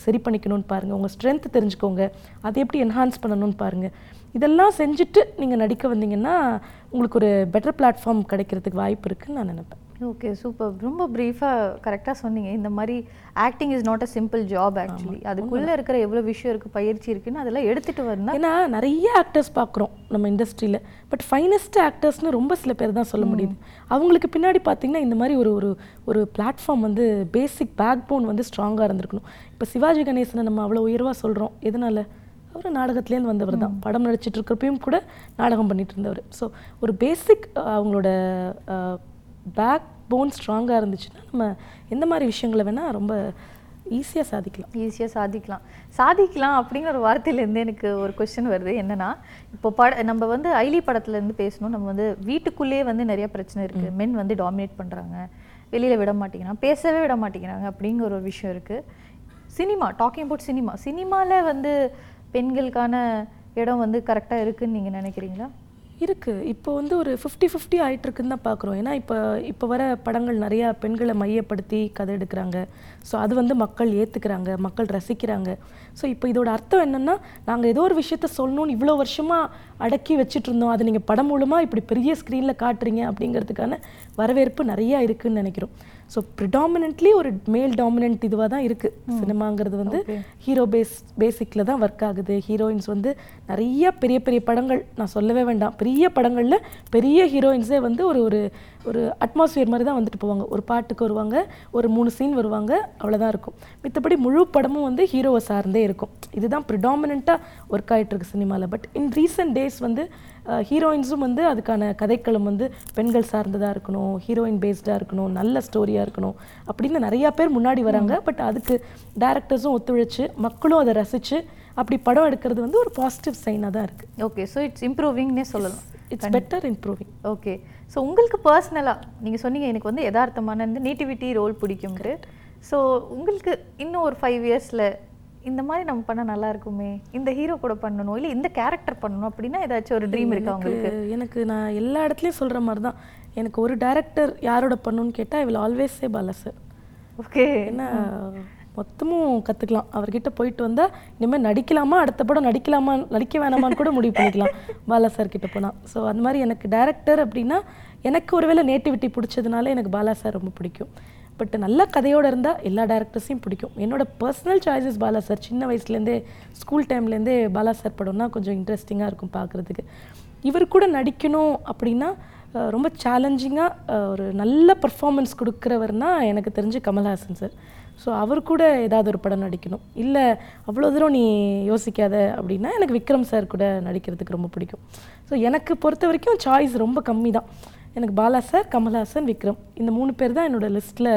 சரி பண்ணிக்கணும்னு பாருங்கள் உங்கள் ஸ்ட்ரென்த் தெரிஞ்சுக்கோங்க. அதை எப்படி என்ஹான்ஸ் பண்ணணும்னு பாருங்கள் இதெல்லாம் செஞ்சுட்டு நீங்கள் நடிக்க வந்தீங்கன்னா உங்களுக்கு ஒரு பெட்டர் பிளாட்ஃபார்ம் கிடைக்கிறதுக்கு வாய்ப்பு இருக்குதுன்னு நான் நினைப்பேன். ஓகே சூப்பர் ரொம்ப ப்ரீஃபாக கரெக்டாக சொன்னீங்க. இந்த மாதிரி acting is not a simple job actually அதுக்குள்ளே இருக்கிற எவ்வளோ விஷயம் இருக்குது பயிற்சி இருக்குன்னு அதெல்லாம் எடுத்துகிட்டு வரணும் ஏன்னா நிறைய ஆக்டர்ஸ் பார்க்குறோம் நம்ம இண்டஸ்ட்ரியில் பட் ஃபைனஸ்ட் ஆக்டர்ஸ்னு ரொம்ப சில பேர் தான் சொல்ல முடியுது. அவங்களுக்கு பின்னாடி பார்த்தீங்கன்னா இந்த மாதிரி ஒரு ஒரு ஒரு பிளாட்ஃபார்ம் வந்து பேசிக் பேக் போன் வந்து ஸ்ட்ராங்காக இருந்திருக்கணும். இப்போ சிவாஜி கணேசனை நம்ம அவ்வளோ உயர்வாக சொல்கிறோம் எதனால? அவர் நாடகத்துலேருந்து வந்தவர் தான். படம் நடிச்சிட்டு இருக்கிறப்பையும் கூட நாடகம் பண்ணிட்டு இருந்தவர். ஸோ ஒரு பேசிக் அவங்களோட பேக் போன் ஸ்ட்ராங்காக இருந்துச்சுன்னா நம்ம எந்த மாதிரி விஷயங்களை வேணால் ரொம்ப ஈஸியாக சாதிக்கலாம். ஈஸியாக சாதிக்கலாம். சாதிக்கலாம் அப்படிங்கிற ஒரு வார்த்தையிலேருந்து எனக்கு ஒரு கொஸ்டின் வருது. என்னன்னா இப்போ பட நம்ம வந்து ஐலி படத்துலேருந்து பேசணும். நம்ம வந்து வீட்டுக்குள்ளேயே வந்து நிறைய பிரச்சனை இருக்குது மென் வந்து டாமினேட் பண்ணுறாங்க வெளியில் விட மாட்டேங்கிறாங்க. பேசவே விட மாட்டேங்கிறாங்க அப்படிங்கிற ஒரு விஷயம் இருக்குது சினிமா டாக்கிங் அபவுட் சினிமா சினிமாவில் வந்து பெண்களுக்கான இடம் வந்து கரெக்டாக இருக்குன்னு நீங்கள் நினைக்கிறீங்களா? இருக்குது இப்போ வந்து ஒரு ஃபிஃப்டி ஃபிஃப்டி ஆகிட்டுருக்குன்னு தான் பார்க்குறோம். ஏன்னா இப்போ இப்போ வர படங்கள் நிறையா பெண்களை மையப்படுத்தி கதை எடுக்கிறாங்க. ஸோ அது வந்து மக்கள் ஏற்றுக்கிறாங்க மக்கள் ரசிக்கிறாங்க. ஸோ இப்போ இதோட அர்த்தம் என்னென்னா நாங்கள் ஏதோ ஒரு விஷயத்த சொல்லணும்னு இவ்வளோ வருஷமாக அடக்கி வச்சுட்டு இருந்தோம் அது நீங்கள் படம் மூலமாக இப்படி பெரிய ஸ்க்ரீனில் காட்டுறீங்க அப்படிங்கிறதுக்கான வரவேற்பு நிறையா இருக்குதுன்னு நினைக்கிறோம். ஸோ ப்ரிடாமினென்ட்லி ஒரு மேல் டாமினன்ட் இதுவாக தான் இருக்குது சினிமாங்கிறது வந்து ஹீரோ பேஸ் பேசிக்கில் தான் ஒர்க் ஆகுது. ஹீரோயின்ஸ் வந்து நிறைய பெரிய பெரிய படங்கள் நான் சொல்லவே வேண்டாம். பெரிய படங்களில் பெரிய ஹீரோயின்ஸே வந்து ஒரு ஒரு ஒரு அட்மாஸ்பியர் மாதிரி தான் வந்துட்டு போவாங்க. ஒரு பாட்டுக்கு வருவாங்க ஒரு மூணு சீன் வருவாங்க அவ்வளோதான் இருக்கும். மித்தபடி முழு படமும் வந்து ஹீரோவை சார்ந்தே இருக்கும். இதுதான் ப்ரிடாமினண்ட்டாக ஒர்க் ஆகிட்டு இருக்கு சினிமாவில் பட் இன் ரீசெண்ட் டேஸ் வந்து ஹீரோயின்ஸும் வந்து அதுக்கான கதைக்களம் வந்து பெண்கள் சார்ந்ததாக இருக்கணும் ஹீரோயின் பேஸ்டாக இருக்கணும் நல்ல ஸ்டோரியாக இருக்கணும் அப்படின்னு நிறையா பேர் முன்னாடி வராங்க. பட் அதுக்கு டேரக்டர்ஸும் ஒத்துழைச்சு மக்களும் அதை ரசித்து அப்படி படம் எடுக்கிறது வந்து ஒரு பாசிட்டிவ் சைனாக தான் இருக்குது ஓகே ஸோ இட்ஸ் இம்ப்ரூவிங்னே சொல்லலாம். It's better improving okay so உங்களுக்கு பர்சனலாக நீங்கள் சொன்னீங்க எனக்கு வந்து யதார்த்தமான இந்த நேட்டிவிட்டி ரோல் பிடிக்கும்ட்டு. ஸோ உங்களுக்கு இன்னும் ஒரு ஃபைவ் இயர்ஸில் இந்த மாதிரி நம்ம பண்ணால் நல்லா இருக்குமே? இந்த ஹீரோ கூட பண்ணணும் இல்லை இந்த கேரக்டர் பண்ணணும் அப்படின்னா ஏதாச்சும் ஒரு ட்ரீம் இருக்கா உங்களுக்கு? எனக்கு எனக்கு நான் எல்லா இடத்துலையும் சொல்கிற மாதிரி தான் எனக்கு ஒரு டேரக்டர் யாரோட பண்ணணும்னு கேட்டால் I will always say Bala sir okay ஏன்னா மொத்தமும் கற்றுக்கலாம் அவர்கிட்ட போயிட்டு வந்தால் இனிமேல் நடிக்கலாமா அடுத்த படம் நடிக்கலாமா நடிக்க வேணாமான்னு கூட முடிவு பண்ணிக்கலாம். பாலா சார் கிட்ட போனால் ஸோ அந்த மாதிரி எனக்கு டேரக்டர் அப்படின்னா எனக்கு ஒருவேளை நேட்டிவிட்டி பிடிச்சதுனால எனக்கு பாலா சார் ரொம்ப பிடிக்கும். பட் நல்ல கதையோடு இருந்தால் எல்லா டேரக்டர்ஸையும் பிடிக்கும். என்னோட பர்சனல் சாய்ஸஸ் பாலா சார் சின்ன வயசுலேருந்தே ஸ்கூல் டைம்லேருந்தே பாலா சார் படம்னா கொஞ்சம் இன்ட்ரெஸ்டிங்காக இருக்கும் பார்க்குறதுக்கு. இவர் கூட நடிக்கணும் அப்படின்னா ரொம்ப சேலஞ்சிங்காக ஒரு நல்ல பர்ஃபார்மன்ஸ் கொடுக்குறவர்னா எனக்கு தெரிஞ்சு கமல்ஹாசன் சார் ஸோ அவர் கூட ஏதாவது ஒரு படம் நடிக்கணும். இல்லை அவ்வளோ தூரம் நீ யோசிக்காத அப்படின்னா எனக்கு விக்ரம் சார் கூட நடிக்கிறதுக்கு ரொம்ப பிடிக்கும். ஸோ எனக்கு பொறுத்த வரைக்கும் சாய்ஸ் ரொம்ப கம்மி தான் எனக்கு பாலா சார் கமல்ஹாசன் விக்ரம். இந்த மூணு பேர் தான் என்னோட லிஸ்ட்டில்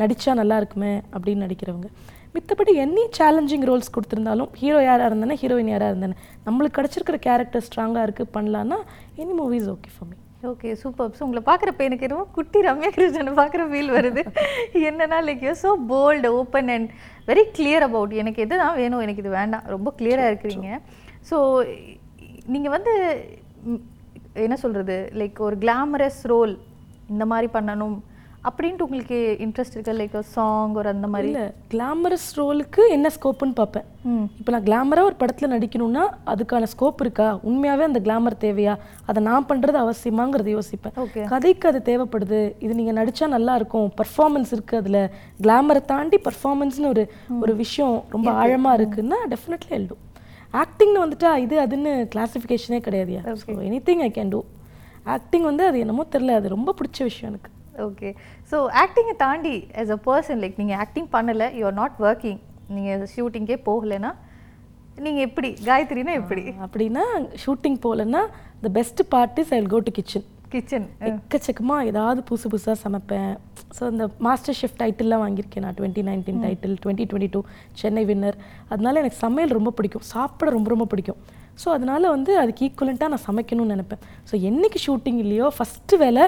நடித்தா நல்லா இருக்குமே அப்படின்னு நடிக்கிறவங்க. மித்தபடி எனி சேலஞ்சிங் ரோல்ஸ் கொடுத்துருந்தாலும் ஹீரோ யாராக இருந்தானே ஹீரோயின் யாராக இருந்தானே நம்மளுக்கு கிடச்சிருக்கிற கேரக்டர் ஸ்ட்ராங்காக இருக்குது பண்ணலான்னா any movies okay for me okay super so உங்களை பார்க்குறப்ப எனக்கு ரொம்ப குட்டி ரம்யா கிருஷ்ணனை பார்க்குற ஃபீல் வருது. என்னன்னா like you so bold open and very clear about எனக்கு எது தான் வேணும் எனக்கு இது வேண்டாம். ரொம்ப கிளியராக இருக்கிறீங்க. ஸோ நீங்கள் வந்து என்ன சொல்கிறது லைக் ஒரு கிளாமரஸ் ரோல் இந்த மாதிரி பண்ணணும் அப்படின்ட்டு உங்களுக்கு இன்ட்ரெஸ்ட் இருக்கா? லைக் சாங் ஒரு அந்த மாதிரி? இல்லை கிளாமரஸ் ரோலுக்கு என்ன ஸ்கோப்புன்னு பார்ப்பேன். இப்போ நான் கிளாமராக ஒரு படத்தில் நடிக்கணும்னா அதுக்கான ஸ்கோப் இருக்கா? உண்மையாகவே அந்த கிளாமர் தேவையா? அதை நான் பண்ணுறது அவசியமாங்கிறத யோசிப்பேன். கதைக்கு அது தேவைப்படுது. இது நீங்கள் நடித்தா நல்லா இருக்கும். பர்ஃபார்மன்ஸ் இருக்குது அதில். கிளாமரை தாண்டி பர்ஃபார்மன்ஸ்னு ஒரு ஒரு விஷயம் ரொம்ப ஆழமாக இருக்குன்னா டெஃபினெட்லி எழுதும் ஆக்டிங்னு வந்துட்டா இது அதுன்னு கிளாசிஃபிகேஷனே கிடையாதுயா so anything I can do acting வந்து அது என்னமோ தெரில அது ரொம்ப பிடிச்ச விஷயம் எனக்கு. ஓகே ஸோ ஆக்டிங்கை தாண்டி as a பர்சன் லைக் நீங்கள் ஆக்டிங் பண்ணலை யூ ஆர் நாட் ஒர்க்கிங் நீங்கள் ஷூட்டிங்கே போகலைன்னா நீங்கள் எப்படி? காயத்ரினா எப்படி? அப்படின்னா ஷூட்டிங் போகலன்னா the best part is I go to kitchen kitchen எக்கச்சக்கமாக ஏதாவது புதுசு புதுசாக சமைப்பேன். ஸோ இந்த மாஸ்டர் ஷெஃப் டைட்டில்லாம் வாங்கியிருக்கேன் நான் twenty nineteen title twenty twenty two Chennai winner அதனால எனக்கு சமையல் ரொம்ப பிடிக்கும். சாப்பிட ரொம்ப ரொம்ப பிடிக்கும். ஸோ அதனால வந்து அதுக்கு ஈக்குவலண்ட்டாக நான் சமைக்கணும்னு நினைப்பேன். ஸோ என்னைக்கு ஷூட்டிங் இல்லையோ ஃபஸ்ட்டு வேலை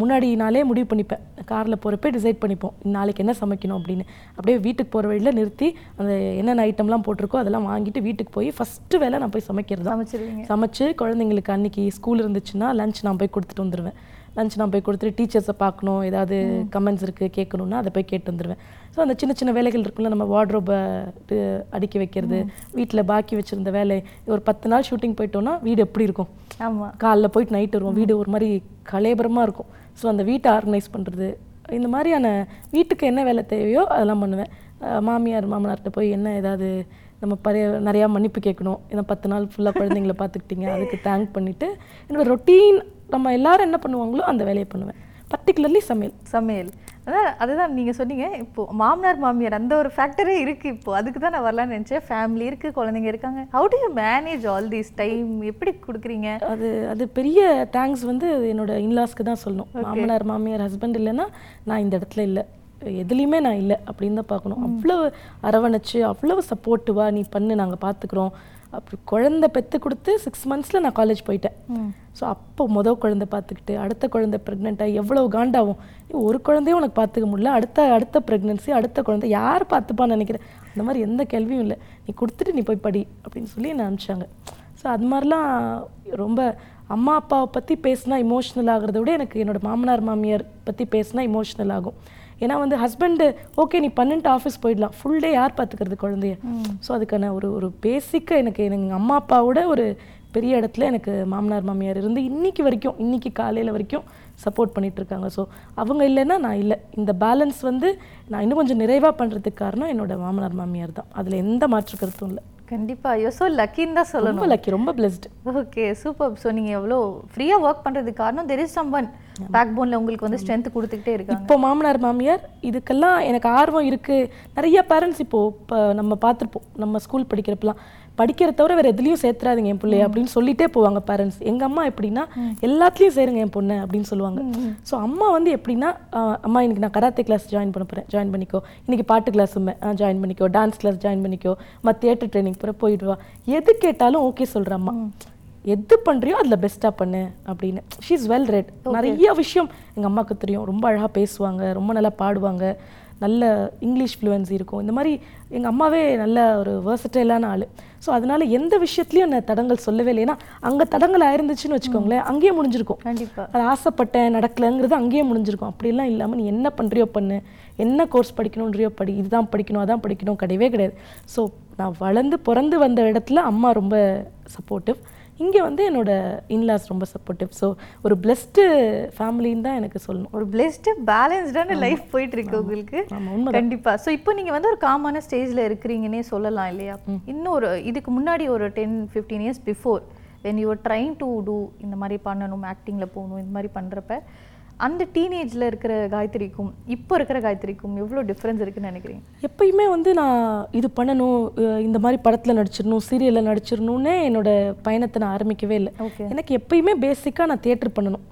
முன்னாடி நாளே முடிவு பண்ணிப்பேன். காரில் போகிறப்ப டிசைட் பண்ணிப்போம். நாளைக்கு என்ன சமைக்கணும் அப்படின்னு. அப்படியே வீட்டுக்கு போகிற வழியில் நிறுத்தி அந்த என்னென்ன ஐட்டம்லாம் போட்டிருக்கோ அதெல்லாம் வாங்கிட்டு வீட்டுக்கு போய் ஃபஸ்ட்டு வேலை நான் போய் சமைக்கிறது. சமைச்சு குழந்தைங்களுக்கு அன்னைக்கு ஸ்கூல் இருந்துச்சுன்னா லஞ்ச் நான் போய் கொடுத்துட்டு வந்துடுவேன் லஞ்ச் நான் போய் கொடுத்துட்டு டீச்சர்ஸை பார்க்கணும் ஏதாவது கமெண்ட்ஸ் இருக்குது கேட்கணுன்னா அதை போய் கேட்டு வந்துடுவேன் ஸோ அந்த சின்ன சின்ன வேலைகள் இருக்குல்ல நம்ம வார்ட்ரோபை அடுக்கி வைக்கிறது வீட்டில் பாக்கி வச்சுருந்த வேலை ஒரு பத்து நாள் ஷூட்டிங் போயிட்டோன்னா வீடு எப்படி இருக்கும்? ஆமாம் காலைல போயிட்டு நைட் வருவோம் வீடு ஒரு மாதிரி கலேபரமாக இருக்கும். ஸோ அந்த வீட்டை ஆர்கனைஸ் பண்ணுறது இந்த மாதிரியான வீட்டுக்கு என்ன வேலை தேவையோ அதெல்லாம் பண்ணுவேன். மாமியார் மாமனார்கிட்ட போய் என்ன ஏதாவது நம்ம பழைய நிறையா மன்னிப்பு கேட்கணும். ஏன்னா பத்து நாள் ஃபுல்லாக குழந்தைங்கள பார்த்துக்கிட்டீங்க அதுக்கு தேங்க் பண்ணிவிட்டு என்னோட ரொட்டீன் நம்ம எல்லாரும் என்ன பண்ணுவாங்களோ அந்த வேலையை பண்ணுவேன். பர்டிகுலர்லி சமையல். சமையல். அதான் அதுதான் நீங்கள் சொன்னீங்க. இப்போ மாமனார் மாமியார் அந்த ஒரு ஃபேக்டரே இருக்குது இப்போ. அதுக்கு தான் நான் வரலான்னு நினச்சேன். ஃபேமிலி இருக்குது குழந்தைங்க இருக்காங்க. How do you manage all these time எப்படி கொடுக்குறீங்க? அது அது பெரிய தேங்க்ஸ் வந்து என்னோட இன்லாஸ்க்கு தான் சொல்லணும். மாமனார் மாமியார் ஹஸ்பண்ட் இல்லைன்னா நான் இந்த இடத்துல இல்லை. எதுலேயுமே நான் இல்லை அப்படின்னு தான் பார்க்கணும். அவ்வளவு அரவணைச்சு அவ்வளவு சப்போர்ட்டிவா நீ பண்ணு நாங்கள் பார்த்துக்குறோம். அப்படி குழந்தை பெற்று கொடுத்து சிக்ஸ் மந்த்ஸில் நான் காலேஜ் போயிட்டேன். ஸோ அப்போ மொதல் குழந்தை பார்த்துக்கிட்டு அடுத்த குழந்தை ப்ரெக்னெண்ட்டாக எவ்வளவு காண்டாகும் ஒரு குழந்தையும் உனக்கு பார்த்துக்க முடியல. அடுத்த அடுத்த ப்ரெக்னென்சி அடுத்த குழந்தை யார் பார்த்துப்பான்னு நினைக்கிறேன். அந்த மாதிரி எந்த கேள்வியும் இல்லை. நீ கொடுத்துட்டு நீ போய் படி அப்படின்னு சொல்லி என்னை அனுப்பிச்சாங்க. ஸோ அது மாதிரிலாம் ரொம்ப அம்மா அப்பாவை பற்றி பேசினா இமோஷ்னல் ஆகிறத விட எனக்கு என்னோட மாமனார் மாமியார் பற்றி பேசினா இமோஷ்னல் ஆகும். ஏன்னா வந்து ஹஸ்பண்டு ஓகே நீ பன்னெண்டு ஆஃபீஸ் போயிடலாம். ஃபுல் டே யார் பார்த்துக்கிறது குழந்தைய? ஸோ அதுக்கான ஒரு ஒரு பேசிக்காக எனக்கு எங்கள் அம்மா அப்பாவோட ஒரு பெரிய இடத்துல எனக்கு மாமனார் மாமியார் இருந்து இன்னைக்கு வரைக்கும் இன்னைக்கு காலையில் வரைக்கும் சப்போர்ட் பண்ணிட்டு இருக்காங்க. ஸோ அவங்க இல்லைன்னா நான் இல்லை. இந்த பேலன்ஸ் வந்து நான் இன்னும் கொஞ்சம் நிறைவாக பண்ணுறதுக்கு காரணம் என்னோட மாமனார் மாமியார் தான். அதில் எந்த மாற்று கருத்தும் இல்லை. கண்டிப்பா. ஐயோ ஸோ லக்கின்னு தான் சொல்லணும். லக்கி ரொம்ப பிளெஸ்டு ஓகே சூப்பர் ஸோ நீங்கள் எவ்வளோ ஃப்ரீயாக ஒர்க் பண்ணுறதுக்கு காரணம் there is some one back போனில் உங்களுக்கு வந்து ஸ்ட்ரென்த் கொடுத்துக்கிட்டே இருக்காங்க. இப்போ மாமனார் மாமியார் இதுக்கெல்லாம் எனக்கு ஆர்வம் இருக்கு. நிறைய பேரண்ட்ஸ் இப்போ இப்போ நம்ம பார்த்துருப்போம். நம்ம ஸ்கூல் படிக்கிறப்பலாம் படிக்கிற தவிர வேற எதுலயும் சேர்த்துறாதீங்க என் பிள்ளைய அப்படின்னு சொல்லிட்டே போவாங்க பேரண்ட்ஸ் எங்க அம்மா எப்படின்னா எல்லாத்துலயும் சேருங்க என் பொண்ணு அப்படின்னு சொல்லுவாங்க. ஸோ அம்மா வந்து எப்படின்னா அம்மா இன்னைக்கு நான் கராத்தே கிளாஸ் ஜாயின் பண்ண போறேன். ஜாயின் பண்ணிக்கோ. இன்னைக்கு பாட்டு கிளாஸ் ஜாயின் பண்ணிக்கோ. டான்ஸ் கிளாஸ் ஜாயின் பண்ணிக்கோ. மற்ற தியேட்டர் ட்ரைனிங் போகிற போயிட்டு வா. எது கேட்டாலும் ஓகே சொல்ற அம்மா. எது பண்றியோ அதுல பெஸ்ட்டாக பண்ணு அப்படின்னு. ஷீ இஸ் வெல் ரெட் நிறைய விஷயம் எங்க அம்மாவுக்கு தெரியும். ரொம்ப அழகா பேசுவாங்க ரொம்ப நல்லா பாடுவாங்க. நல்ல இங்கிலீஷ் ஃப்ளூவன்சி இருக்கும். இந்த மாதிரி எங்க அம்மாவே நல்ல ஒரு வேர்சட்டைலான ஆளு. ஸோ அதனால எந்த விஷயத்துலையும் என்ன தடங்கள் சொல்லவே இல்லை ஏன்னா அங்க தடங்கள் ஆயிருந்துச்சுன்னு வச்சுக்கோங்களேன் அங்கேயே முடிஞ்சிருக்கும். கண்டிப்பா. அது ஆசைப்பட்டேன் நடக்கலைங்கிறது அங்கேயே முடிஞ்சிருக்கும். அப்படிலாம் இல்லாம நீ என்ன பண்றியோ பண்ணு. என்ன கோர்ஸ் படிக்கணுன்றியோ படி. இதுதான் படிக்கணும் அதான் படிக்கணும் கிடையவே கிடையாது. ஸோ நான் வளர்ந்து பிறந்து வந்த இடத்துல அம்மா ரொம்ப சப்போர்ட்டிவ் இங்கே வந்து என்னோட இன்லாஸ் ரொம்ப சப்போர்ட்டிவ் ஸோ ஒரு பிளெஸ்டு ஃபேமிலின்னு தான் எனக்கு சொல்லணும். ஒரு பிளெஸ்டு பேலன்ஸ்டான லைஃப் போயிட்டு இருக்கு உங்களுக்கு. ஆமா, உண்மைதான். கண்டிப்பா. ஸோ இப்போ நீங்க வந்து ஒரு காமான ஸ்டேஜ்ல இருக்கிறீங்கன்னே சொல்லலாம் இல்லையா? இன்னொரு இதுக்கு முன்னாடி ஒரு ten fifteen years before when you trying to do இந்த மாதிரி பண்ணணும் ஆக்டிங்ல போகணும் இந்த மாதிரி பண்றப்ப அந்த டீனேஜ்ல இருக்கிற காயத்ரிக்கும் இப்போ இருக்கிற காயத்ரிக்கும் எவ்வளோ டிஃப்ரென்ஸ் இருக்குன்னு நினைக்கிறீங்க? எப்பயுமே வந்து நான் இது பண்ணணும் இந்த மாதிரி படத்தில் நடிச்சிடணும் சீரியலில் நடிச்சிடணும்னே என்னோட பயணத்தை நான் ஆரம்பிக்கவே இல்லை. Okay. எனக்கு எப்பயுமே பேசிக்காக நான் தியேட்டர் பண்ணணும்.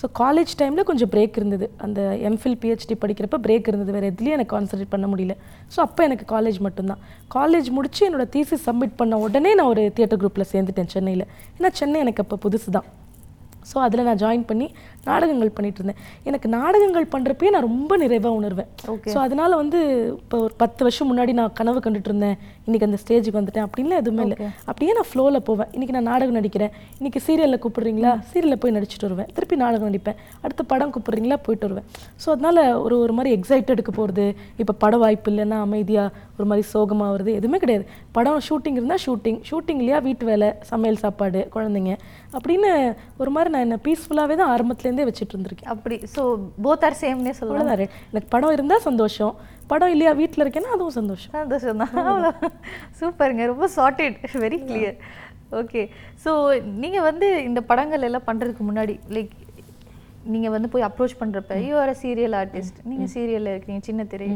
ஸோ காலேஜ் டைமில் கொஞ்சம் பிரேக் இருந்தது. அந்த எம்ஃபில் பிஹெச்டி படிக்கிறப்ப பிரேக் இருந்தது. வேறு எதுலேயும் எனக்கு கான்சன்ட்ரேட் பண்ண முடியல. ஸோ அப்போ எனக்கு காலேஜ் மட்டும்தான். காலேஜ் முடிச்சு என்னோட தீசிஸ் சப்மிட் பண்ண உடனே நான் ஒரு தியேட்டர் குரூப்பில் சேர்ந்துட்டேன் சென்னையில். ஏன்னா சென்னை எனக்கு அப்போ புதுசு தான் ஸோ அதில் நான் ஜாயின் பண்ணி நாடகங்கள் பண்ணிட்டு இருந்தேன் எனக்கு நாடகங்கள் பண்ணுறப்பயே நான் ரொம்ப நிறைவாக உணர்வேன். ஸோ அதனால வந்து இப்போ ஒரு பத்து வருஷம் முன்னாடி நான் கனவு கண்டுட்டு இருந்தேன் இன்னைக்கு அந்த ஸ்டேஜுக்கு வந்துட்டேன் அப்படின்லாம் எதுவுமே இல்லை. அப்படியே நான் ஃப்ளோவில் போவேன். இன்னைக்கு நான் நாடகம் நடிக்கிறேன். இன்னைக்கு சீரியலில் கூப்பிடுறீங்களா? சீரியலில் போய் நடிச்சிட்டு வருவேன். திருப்பி நாடகம் நடிப்பேன். அடுத்த படம் கூப்பிடுறீங்களா? போயிட்டு வருவேன். ஸோ அதனால ஒரு ஒரு மாதிரி எக்ஸைட்டடுக்கு போகிறது இப்போ பட வாய்ப்பு இல்லைன்னா அமைதியாக ஒரு மாதிரி சோகமாக வருது எதுவுமே கிடையாது. படம் ஷூட்டிங் இருந்தால் ஷூட்டிங் ஷூட்டிங் இல்லையா வீட்டு வேலை சமையல் சாப்பாடு குழந்தைங்க. அப்படின்னு ஒரு மாதிரி நான் என்ன பீஸ்ஃபுல்லாகவே தான் ஆரம்பத்துலேருந்தே வச்சுட்டு இருந்திருக்கேன் அப்படி. ஸோ போத் ஆர் சேம்னே சொல்லலாம். எனக்கு படம் இருந்தால் சந்தோஷம். படம் இல்லையா வீட்டில் இருக்கேன்னா அதுவும் சந்தோஷம். சந்தோஷம் தான். சூப்பருங்க. ரொம்ப sorted very clear okay so நீங்கள் வந்து இந்த படங்கள் எல்லாம் பண்ணுறதுக்கு முன்னாடி லைக் நீங்க வந்து போய் அப்ரோச் பண்றப்ப யூ ஆர் சீரியல் ஆர்டிஸ்ட் நீங்க சீரியல்ல இருக்கீங்க சின்ன திரை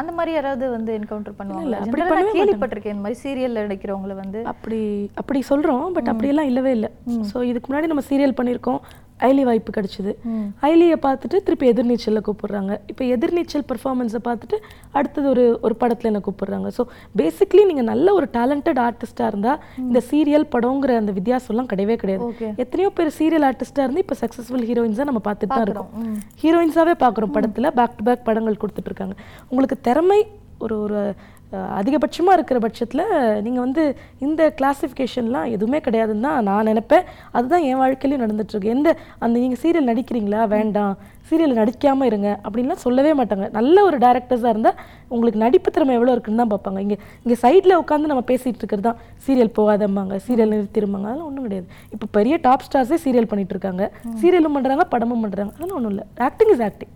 அந்த மாதிரி யாராவது வந்து என்கவுண்டர் பண்ணுவாங்க அப்படி Generally நான் கேள்விப்பட்டிருக்கேன் இந்த மாதிரி சீரியல்ல நடிக்கிறவங்கள வந்து. அப்படி அப்படி சொல்கிறோம் பட் அப்படியெல்லாம் இல்லவே இல்லை. ஸோ இதுக்கு முன்னாடி நம்ம சீரியல் பண்ணியிருக்கோம். ஐலி வாய்ப்பு கிடைச்சிது ஐலியை பார்த்துட்டு திருப்பி எதிர்நீச்சலில் கூப்பிடுறாங்க. இப்போ எதிர்நீச்சல் பெர்ஃபார்மன்ஸை பார்த்துட்டு அடுத்தது ஒரு ஒரு படத்தில் என்ன கூப்பிடுறாங்க. ஸோ பேசிக்லி நீங்கள் நல்ல ஒரு டேலண்டட் ஆர்டிஸ்டாக இருந்தால் இந்த சீரியல் படங்கிற அந்த வித்தியாசம்லாம் கிடையவே கிடையாது. எத்தனையோ பேர் சீரியல் ஆர்டிஸ்டாக இருந்து இப்போ சக்ஸஸ்ஃபுல் ஹீரோயின்ஸாக நம்ம பார்த்துட்டு தான் இருக்கோம். ஹீரோயின்ஸாகவே பார்க்குறோம் படத்தில் பேக் டு பேக் படங்கள் கொடுத்துட்டு இருக்காங்க. உங்களுக்கு திறமை ஒரு ஒரு அதிகபட்சமாக இருக்கிற பட்சத்தில் நீங்கள் வந்து இந்த கிளாசிஃபிகேஷன்லாம் எதுவுமே கிடையாதுன்னு தான் நான் நினைப்பேன். அதுதான் என் வாழ்க்கையிலையும் நடந்துட்டு இருக்கு எந்த அந்த நீங்கள் சீரியல் நடிக்கிறீங்களா? வேண்டாம். சீரியல் நடிக்காமல் இருங்க அப்படின்லாம் சொல்லவே மாட்டாங்க. நல்ல ஒரு டேரக்டர்ஸாக இருந்தால் உங்களுக்கு நடிப்பு திறமை எவ்வளோ இருக்குன்னு தான் பார்ப்பாங்க. இங்கே இங்கே சைடில் உட்காந்து நம்ம பேசிகிட்டு இருக்கிறது தான். சீரியல் போகாதம்பாங்க சீரியல் நிறுத்திருமாங்க அதெல்லாம் ஒன்றும் கிடையாது. இப்போ பெரிய டாப் ஸ்டார்ஸே சீரியல் பண்ணிட்டு இருக்காங்க. சீரியலும் பண்ணுறாங்க படமும் பண்ணுறாங்க அதெல்லாம் ஒன்றும் இல்லை. Acting is acting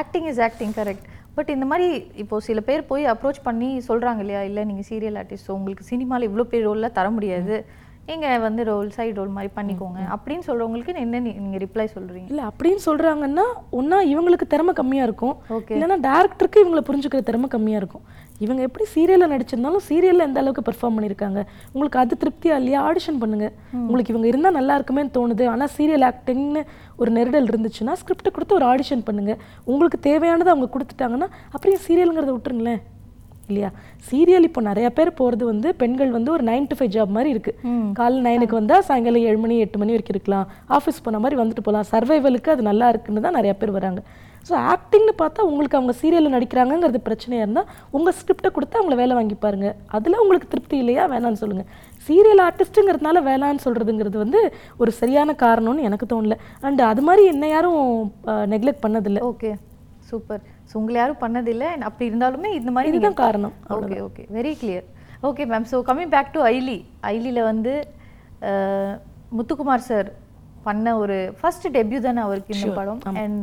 acting is acting correct but இந்த மாதிரி இப்போ சில பேர் போய் அப்ரோச் பண்ணி சொல்றாங்க இல்லையா? இல்லை நீங்க சீரியல் ஆர்டிஸ்ட் உங்களுக்கு சினிமால இவ்வளோ பெரிய ரோல்லாம் தர முடியாது. நீங்க வந்து ரோல் சைடு ரோல் மாதிரி பண்ணிக்கோங்க. அப்படின்னு சொல்றவங்களுக்கு என்ன நீ- நீங்க ரிப்ளை சொல்றீங்க? இல்லை அப்படின்னு சொல்கிறாங்கன்னா ஒன்றா இவங்களுக்கு திறமை கம்மியாக இருக்கும். Okay. இல்லைன்னா டேரக்டருக்கு இவங்களை புரிஞ்சுக்கிற திறமை கம்மியாக இருக்கும். இவங்க எப்படி சீரியலில் நடிச்சிருந்தாலும் சீரியலில் எந்த அளவுக்கு பெர்ஃபார்ம் பண்ணியிருக்காங்க உங்களுக்கு அது திருப்தியா இல்லையா? ஆடிஷன் பண்ணுங்க. உங்களுக்கு இவங்க இருந்தால் நல்லா இருக்குமேன்னு தோணுது. ஆனால் சீரியல் ஆக்டிங்னு ஒரு நெருடல் இருந்துச்சுன்னா ஸ்கிரிப்ட் கொடுத்து ஒரு ஆடிஷன் பண்ணுங்க. உங்களுக்கு தேவையானதை அவங்க கொடுத்துட்டாங்கன்னா அப்புறம் சீரியலுங்கிறத விட்டுருங்களேன். இல்லையா? சீரியல் இப்போ நிறைய பேர் போகிறது வந்து பெண்கள் வந்து ஒரு நைன் டு ஃபைவ் ஜாப் மாதிரி இருக்கு. காலைல நைனுக்கு வந்தால் சாயங்காலம் ஏழு மணி எட்டு மணி வரைக்கும் இருக்கலாம். ஆஃபீஸ் போன மாதிரி வந்துட்டு போகலாம் சர்வைவலுக்கு அது நல்லா இருக்குன்னு தான் நிறைய பேர் வராங்க. ஸோ ஆக்டிங்னு பார்த்தா உங்களுக்கு அவங்க சீரியலில் நடிக்கிறாங்கங்கிறது பிரச்சனையாக இருந்தால் உங்கள் ஸ்கிரிப்டை கொடுத்து அவங்கள வேலை வாங்கி பாருங்க. அதில் உங்களுக்கு திருப்தி இல்லையா? வேணான்னு சொல்லுங்கள் சீரியல் ஆர்டிஸ்ட்டுங்கிறதுனால வேணான்னு சொல்கிறதுங்கிறது வந்து ஒரு சரியான காரணம்னு எனக்கு தோணல. அண்ட் அது மாதிரி என்ன யாரும் நெக்லெக்ட் பண்ணதில்லை. ஓகே சூப்பர் ஸோ உங்களை யாரும் பண்ணதில்லை. and அப்படி இருந்தாலுமே இந்த மாதிரி இதுதான் காரணம். Okay okay very clear okay ma'am so coming back to Aili ஐலியில் வந்து முத்துக்குமார் சார் பண்ண ஒரு ஃபர்ஸ்ட் டெபியூ தானே அவருக்கு இந்த படம். அண்ட்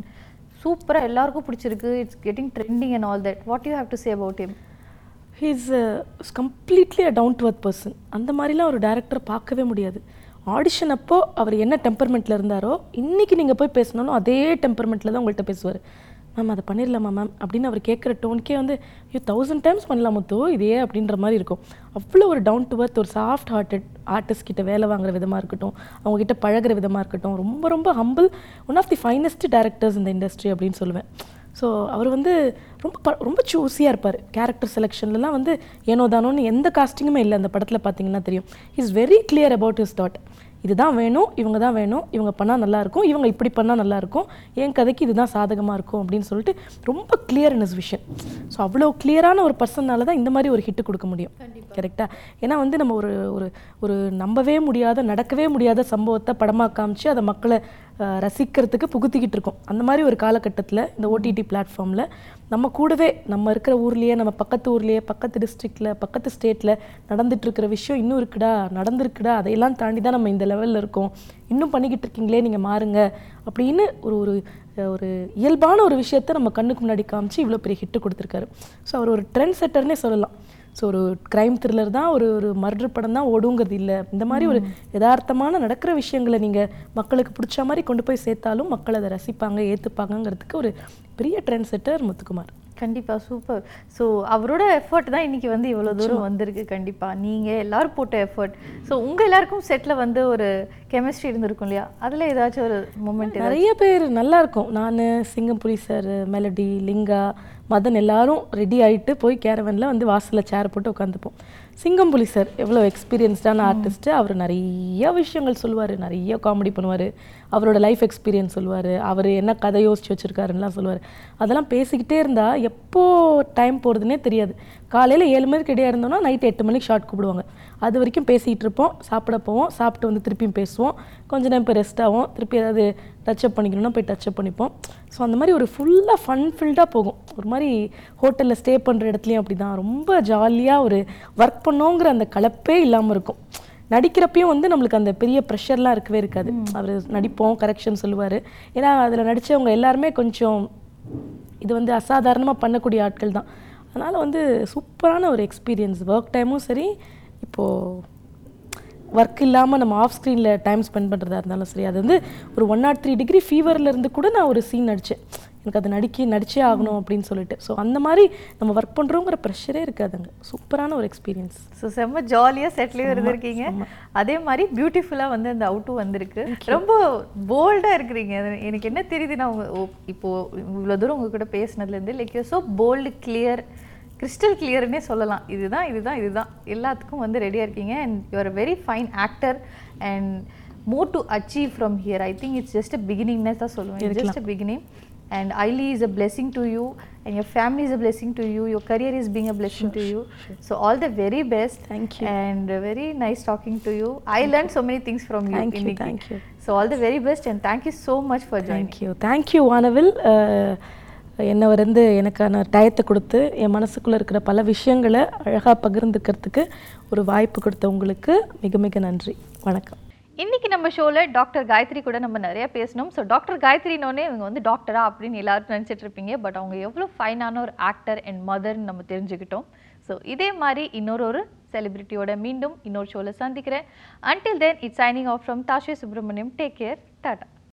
சூப்பராக எல்லாருக்கும் பிடிச்சிருக்கு. It's getting trending and all that what you have to say about him? He's completely a down to earth person அந்த மாதிரிலாம் ஒரு டேரக்டரை பார்க்கவே முடியாது. ஆடிஷன் அப்போ அவர் என்ன டெம்பர்மெண்ட்டில் இருந்தாரோ இன்னைக்கு நீங்கள் போய் பேசினாலும் அதே டெம்பர்மெண்ட்டில் தான் உங்கள்கிட்ட பேசுவார். மேம் அதை பண்ணிடலாமா மேம் அப்படின்னு அவர் கேட்குற டோனுக்கே வந்து ஐயோ தௌசண்ட் டைம்ஸ் பண்ணலாம் முத்து. இதே அப்படின்ற மாதிரி இருக்கும். அவ்வளோ ஒரு டவுன் டு அர்த் ஒரு சாஃப்ட் ஹார்ட்டட் ஆர்டிஸ்ட் கிட்ட வேலை வாங்குற விதமாக இருக்கட்டும் அவங்க கிட்ட பழகுற விதமாக இருக்கட்டும் ரொம்ப ரொம்ப humble one of the finest directors இந்த இண்டஸ்ட்ரி அப்படின்னு சொல்லுவேன். ஸோ அவர் வந்து ரொம்ப ப- ரொம்ப சூஸியாக இருப்பார். கேரக்டர் செலெக்ஷன்லலாம் வந்து ஏனோ தானோன்னு எந்த காஸ்டிங்குமே இல்லை. அந்த படத்தில் பார்த்தீங்கன்னா தெரியும். Is very clear about his thought இதுதான் வேணும் இவங்க தான் வேணும் இவங்க பண்ணால் நல்லா இருக்கும் இவங்க இப்படி பண்ணால் நல்லா இருக்கும் என் கதைக்கு இதுதான் சாதகமாக இருக்கும் அப்படின்னு சொல்லிட்டு ரொம்ப clear in his vision so அவ்வளோ கிளியரான ஒரு பர்சனால தான் இந்த மாதிரி ஒரு ஹிட் கொடுக்க முடியும். கரெக்டாக ஏன்னா வந்து நம்ம ஒரு ஒரு ஒரு நம்பவே முடியாத நடக்கவே முடியாத சம்பவத்தை படமாக காமிச்சு அதை மக்களை ரசிக்கிறதுக்கு புகுத்திக்கிட்டு இருக்கோம். அந்த மாதிரி ஒரு காலகட்டத்தில் இந்த ஓடிடி பிளாட்ஃபார்மில் நம்ம கூடவே நம்ம இருக்கிற ஊர்லேயே நம்ம பக்கத்து ஊர்லேயே பக்கத்து டிஸ்ட்ரிக்டில் பக்கத்து ஸ்டேட்டில் நடந்துகிட்ருக்கிற இருக்கிற விஷயம் இன்னும் இருக்குடா நடந்திருக்குடா அதையெல்லாம் தாண்டி தான் நம்ம இந்த லெவலில் இருக்கோம். இன்னும் பண்ணிக்கிட்டு இருக்கீங்களே நீங்கள் மாறுங்க. அப்படின்னு ஒரு ஒரு ஒரு இயல்பான ஒரு விஷயத்த நம்ம கண்ணுக்கு முன்னாடி காமிச்சு இவ்வளோ பெரிய ஹிட்டு கொடுத்துருக்காரு. ஸோ அவர் ஒரு ட்ரெண்ட் செட்டர்னே சொல்லலாம். ஸோ ஒரு க்ரைம் த்ரில்லர் தான் ஒரு ஒரு மர்டர் படம் தான் ஓடுங்கிறது இல்லை. இந்த மாதிரி ஒரு யதார்த்தமான நடக்கிற விஷயங்களை நீங்கள் மக்களுக்கு பிடிச்ச மாதிரி கொண்டு போய் சேர்த்தாலும் மக்கள் அதை ரசிப்பாங்க ஏற்றுப்பாங்கங்கிறதுக்கு ஒரு பெரிய ட்ரெண்ட் செட்டர் முத்துக்குமார். கண்டிப்பா சூப்பர் ஸோ அவரோட எஃபர்ட் தான் இன்னைக்கு வந்து இவ்வளோ தூரம் வந்திருக்கு கண்டிப்பா. நீங்க எல்லாரும் போட்ட எஃபர்ட் ஸோ உங்க எல்லாருக்கும் செட்ல வந்து ஒரு கெமிஸ்ட்ரி இருந்திருக்கும் இல்லையா? அதுல ஏதாச்சும் ஒரு மூமெண்ட் நிறைய பேர் நல்லா இருக்கும். நான் சிங்கம்புரி சார் மெலடி லிங்கா மதன் எல்லாரும் ரெடி ஆகிட்டு போய் கேரவனில் வந்து வாசலில் சேர் போட்டு உட்காந்துப்போம் சிங்கம்புலி சார் எவ்வளோ எக்ஸ்பீரியன்ஸ்டான ஆர்டிஸ்ட்டு அவர் நிறைய விஷயங்கள் சொல்லுவார் நிறைய காமெடி பண்ணுவார். அவரோட லைஃப் எக்ஸ்பீரியன்ஸ் சொல்லுவார். அவர் என்ன கதை யோசிச்சு வச்சுருக்காருலாம் சொல்லுவார். அதெல்லாம் பேசிக்கிட்டே இருந்தால் எப்போ டைம் போகிறதுனே தெரியாது. காலையில் ஏழு மணிக்கு இடையாக இருந்தோம்னா நைட் எட்டு மணிக்கு ஷார்ட் கூப்பிடுவாங்க அது வரைக்கும் பேசிகிட்டு இருப்போம் சாப்பிட போவோம் சாப்பிட்டு வந்து திருப்பியும் பேசுவோம். கொஞ்சம் நேரம் இப்போ ரெஸ்ட் ஆகும் திருப்பி ஏதாவது டச்சப் பண்ணிக்கணும்னா போய் டச்சப் பண்ணிப்போம். ஸோ அந்த மாதிரி ஒரு ஃபுல்லாக ஃபன் ஃபில்டாக போகும். ஒரு மாதிரி ஹோட்டலில் ஸ்டே பண்ணுற இடத்துலையும் அப்படி தான் ரொம்ப ஜாலியாக ஒரு ஒர்க் பண்ணோங்கிற அந்த கலப்பே இல்லாமல் இருக்கும். நடிக்கிறப்பையும் வந்து நம்மளுக்கு அந்த பெரிய ப்ரெஷர்லாம் இருக்கவே இருக்காது. அவர் நடிப்போம் கரெக்ஷன் சொல்லுவார். ஏன்னா அதில் நடித்தவங்க எல்லாருமே கொஞ்சம் இது வந்து அசாதாரணமாக பண்ணக்கூடிய ஆட்கள் தான். அதனால் வந்து சூப்பரான ஒரு எக்ஸ்பீரியன்ஸ் ஒர்க் டைமும் சரி இப்போது ஒர்க் இல்லாமல் நம்ம ஆஃப் ஸ்க்ரீனில் டைம் ஸ்பெண்ட் பண்ணுறதா இருந்தாலும் சரி அது வந்து ஒரு ஒன் நாட் த்ரீ டிகிரி ஃபீவரில் இருந்து கூட நான் ஒரு சீன் நடித்தேன் எனக்கு அது நடிக்க நடிச்சே ஆகணும் அப்படின்னு சொல்லிட்டு. ஸோ அந்த மாதிரி நம்ம ஒர்க் பண்ணுறோங்கிற ப்ரெஷரே இருக்காதுங்க. சூப்பரான ஒரு எக்ஸ்பீரியன்ஸ் ஸோ செம்ம ஜாலியாக செட்டிலே இருந்திருக்கீங்க. அதே மாதிரி பியூட்டிஃபுல்லாக வந்து அந்த அவுட்டும் வந்திருக்கு. ரொம்ப போல்டாக இருக்கிறீங்க. எனக்கு என்ன தெரியுது நான் உங்க ஓ- இப்போ இவ்வளோ தூரம் உங்க கூட பேசினதுலேருந்து like you so bold clear crystal கிளியர்னே சொல்லலாம். இதுதான் இதுதான் இதுதான். எல்லாத்துக்கும் வந்து ரெடியாக இருக்கீங்க. And you're a very fine actor and more to achieve from here I think it's just பிகினிங்னே தான் சொல்லுவேன். Just beginning and Aili is a blessing to you and your family is a blessing to you your career is being a blessing to you so all the very best Thank you. and uh, very nice talking to you I learned so many things from you Thank you, இன்னைக்கு. thank you. so all the very best and thank you so much for joining thank you thank you வானவில் ah, என்னை வந்து எனக்கான டயத்தை கொடுத்து என் மனசுக்குள்ளே இருக்கிற பல விஷயங்களை அழகாக பகிர்ந்துக்கிறதுக்கு ஒரு வாய்ப்பு கொடுத்த உங்களுக்கு மிக மிக நன்றி வணக்கம் இன்னைக்கு நம்ம ஷோவில் டாக்டர் காயத்ரி கூட நம்ம நிறைய பேசணும். ஸோ டாக்டர் காயத்ரினோடனே இவங்க வந்து டாக்டரா அப்படின்னு எல்லாரும் நினச்சிட்டு இருப்பீங்க. பட் அவங்க எவ்வளோ ஃபைனான ஒரு ஆக்டர் அண்ட் மதர்னு நம்ம தெரிஞ்சுக்கிட்டோம். ஸோ இதே மாதிரி இன்னொரு ஒரு செலிபிரிட்டியோட மீண்டும் இன்னொரு ஷோவில் சந்திக்கிறேன். Until then it's signing off from தாஷே Subramaniam take care Tata